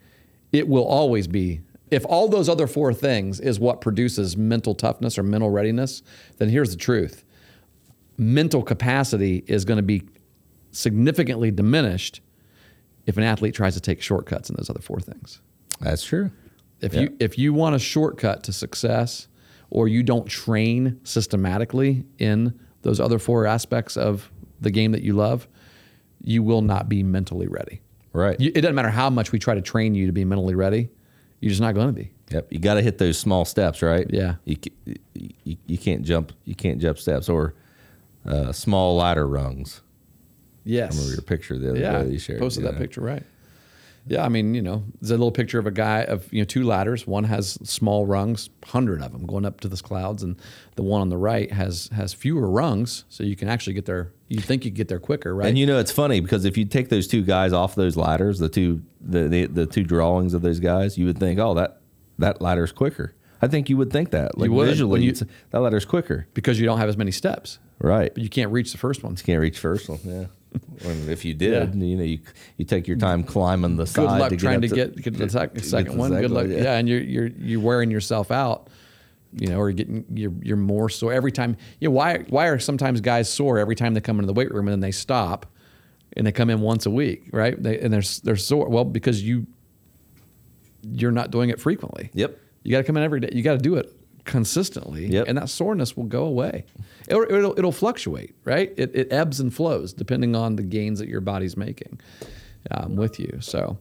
S1: it will always be. If all those other four things is what produces mental toughness or mental readiness, then here's the truth: mental capacity is going to be significantly diminished if an athlete tries to take shortcuts in those other four things.
S2: That's true.
S1: If
S2: Yeah.
S1: you if you want a shortcut to success, or you don't train systematically in those other four aspects of the game that you love, you will not be mentally ready.
S2: Right.
S1: You, it doesn't matter how much we try to train you to be mentally ready. You're just not going to be.
S2: Yep, you got to hit those small steps, right?
S1: Yeah.
S2: you, you, you can't jump you can't jump steps or uh, small ladder rungs.
S1: Yes.
S2: I remember your picture the other
S1: yeah.
S2: day that you shared.
S1: posted
S2: you
S1: that picture, right? Yeah, I mean, you know, there's a little picture of a guy of you know two ladders. One has small rungs, hundred of them going up to the clouds, and the one on the right has has fewer rungs, so you can actually get there. You think you get there quicker, right?
S2: And you know it's funny because if you take those two guys off those ladders, the two the, the the two drawings of those guys, you would think, oh that that ladder's quicker. I think you would think that like
S1: would,
S2: visually,
S1: you-
S2: that ladder's quicker,
S1: because you don't have as many steps,
S2: right?
S1: but you can't reach the first one.
S2: You can't reach first one. Yeah. If you did, you know, you you take your time climbing the
S1: Good
S2: side.
S1: luck
S2: to
S1: trying
S2: up
S1: to get, get to the
S2: get
S1: second one. Good luck.
S2: one,
S1: Yeah. and you're you're you're wearing yourself out. You know, or you're getting you're you're more sore every time. You know, why why are sometimes guys sore every time they come into the weight room and then they stop, and they come in once a week, right? They, and they're they're sore. Well, because you you're not doing it frequently.
S2: Yep.
S1: You got to come in every day. You got to do it consistently,
S2: Yep.
S1: and that soreness will go away. It'll, it'll, it'll fluctuate, right? It, it ebbs and flows depending on the gains that your body's making um, with you. So,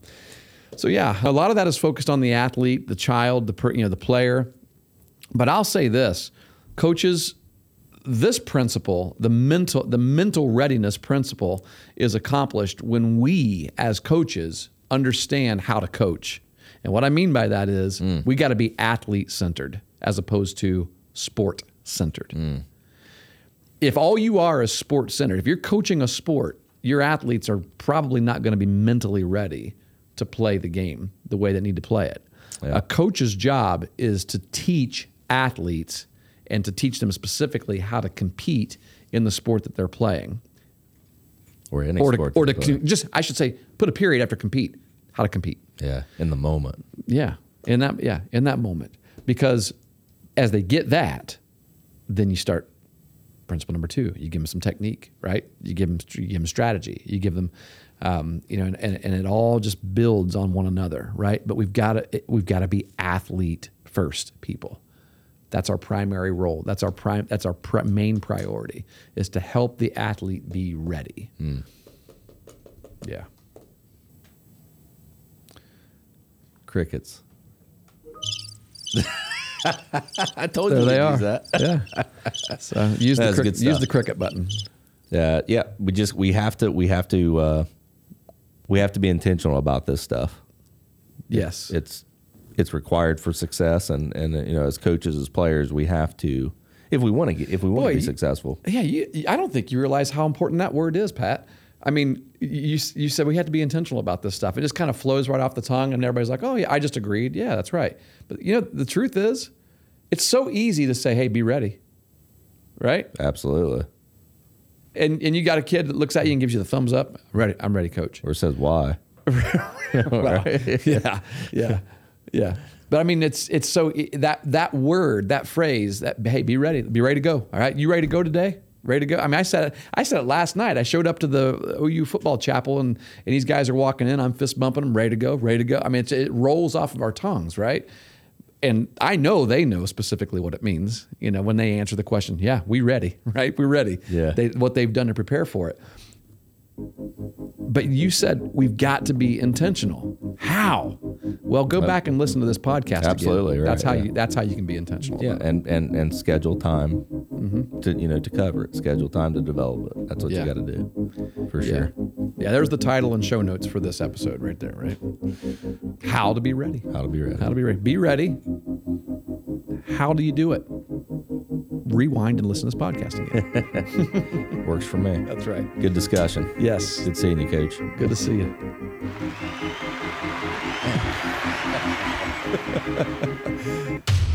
S1: so yeah, a lot of that is focused on the athlete, the child, the per, you know the player. But I'll say this, coaches. This principle, the mental, the mental readiness principle, is accomplished when we, as coaches, understand how to coach. And what I mean by that is we got to be athlete centered as opposed to sport centered. If all you are is sport centered, if you're coaching a sport, your athletes are probably not going to be mentally ready to play the game the way they need to play it. A coach's job is to teach athletes and to teach them specifically how to compete in the sport that they're playing.
S2: or any
S1: Or to,
S2: sport.
S1: or to con- just, I should say, put a period after compete, how to compete.
S2: yeah, in the moment.
S1: Yeah, in that yeah, in that moment, because as they get that, then you start principle number two. You give them some technique, right? You give them you give them strategy. You give them, um, you know, and, and, and it all just builds on one another, right? But we've got to we've got to be athlete first, people. That's our primary role. That's our prime. That's our pri- main priority is to help the athlete be ready. Yeah.
S2: Crickets. I told
S1: There
S2: you
S1: they are.
S2: use that.
S1: Yeah. So use the cric- use the cricket button.
S2: Uh, yeah, we just we have to we have to uh, we have to be intentional about this stuff.
S1: Yes.
S2: It's it's required for success, and and you know as coaches as players we have to if we want to get if we want to be
S1: you-
S2: successful.
S1: Yeah, you- I don't think you realize how important that word is, Pat. I mean, you you said we had to be intentional about this stuff. It just kind of flows right off the tongue, and everybody's like, "Oh yeah, I just agreed." Yeah, that's right. But you know, the truth is, it's so easy to say, "Hey, be ready," right?
S2: Absolutely.
S1: And and you got a kid that looks at you and gives you the thumbs up. I'm ready. I'm ready, coach.
S2: Or says why.
S1: Well, yeah, yeah. Yeah. But I mean, it's it's so that that word, that phrase, that hey, be ready, be ready to go. All right, you ready to go today? Ready to go? I mean, I said it. I said it last night. I showed up to the OU football chapel, and and these guys are walking in. I'm fist bumping them, ready to go, ready to go. I mean, it's, it rolls off of our tongues, right? And I know they know specifically what it means. You know, when they answer the question, yeah, we ready, right? We're ready.
S2: Yeah.
S1: They, what they've done to prepare for it. But you said we've got to be intentional. How? Well, go uh, back and listen to this podcast. again.
S2: Absolutely, right,
S1: That's how
S2: yeah.
S1: you. That's how you can be intentional.
S2: Yeah, and and and schedule time mm-hmm. to you know to cover it. Schedule time to develop it. That's what
S1: Yeah.
S2: you got to do for
S1: Yeah.
S2: sure.
S1: Yeah. There's the title and show notes for this episode right there. Right. How to be ready.
S2: How to be ready.
S1: How to be ready. Be ready. How do you do it? Rewind and listen to this podcast again.
S2: Works for me.
S1: That's right.
S2: Good discussion.
S1: Yes.
S2: Good seeing you, Coach.
S1: Good to see you.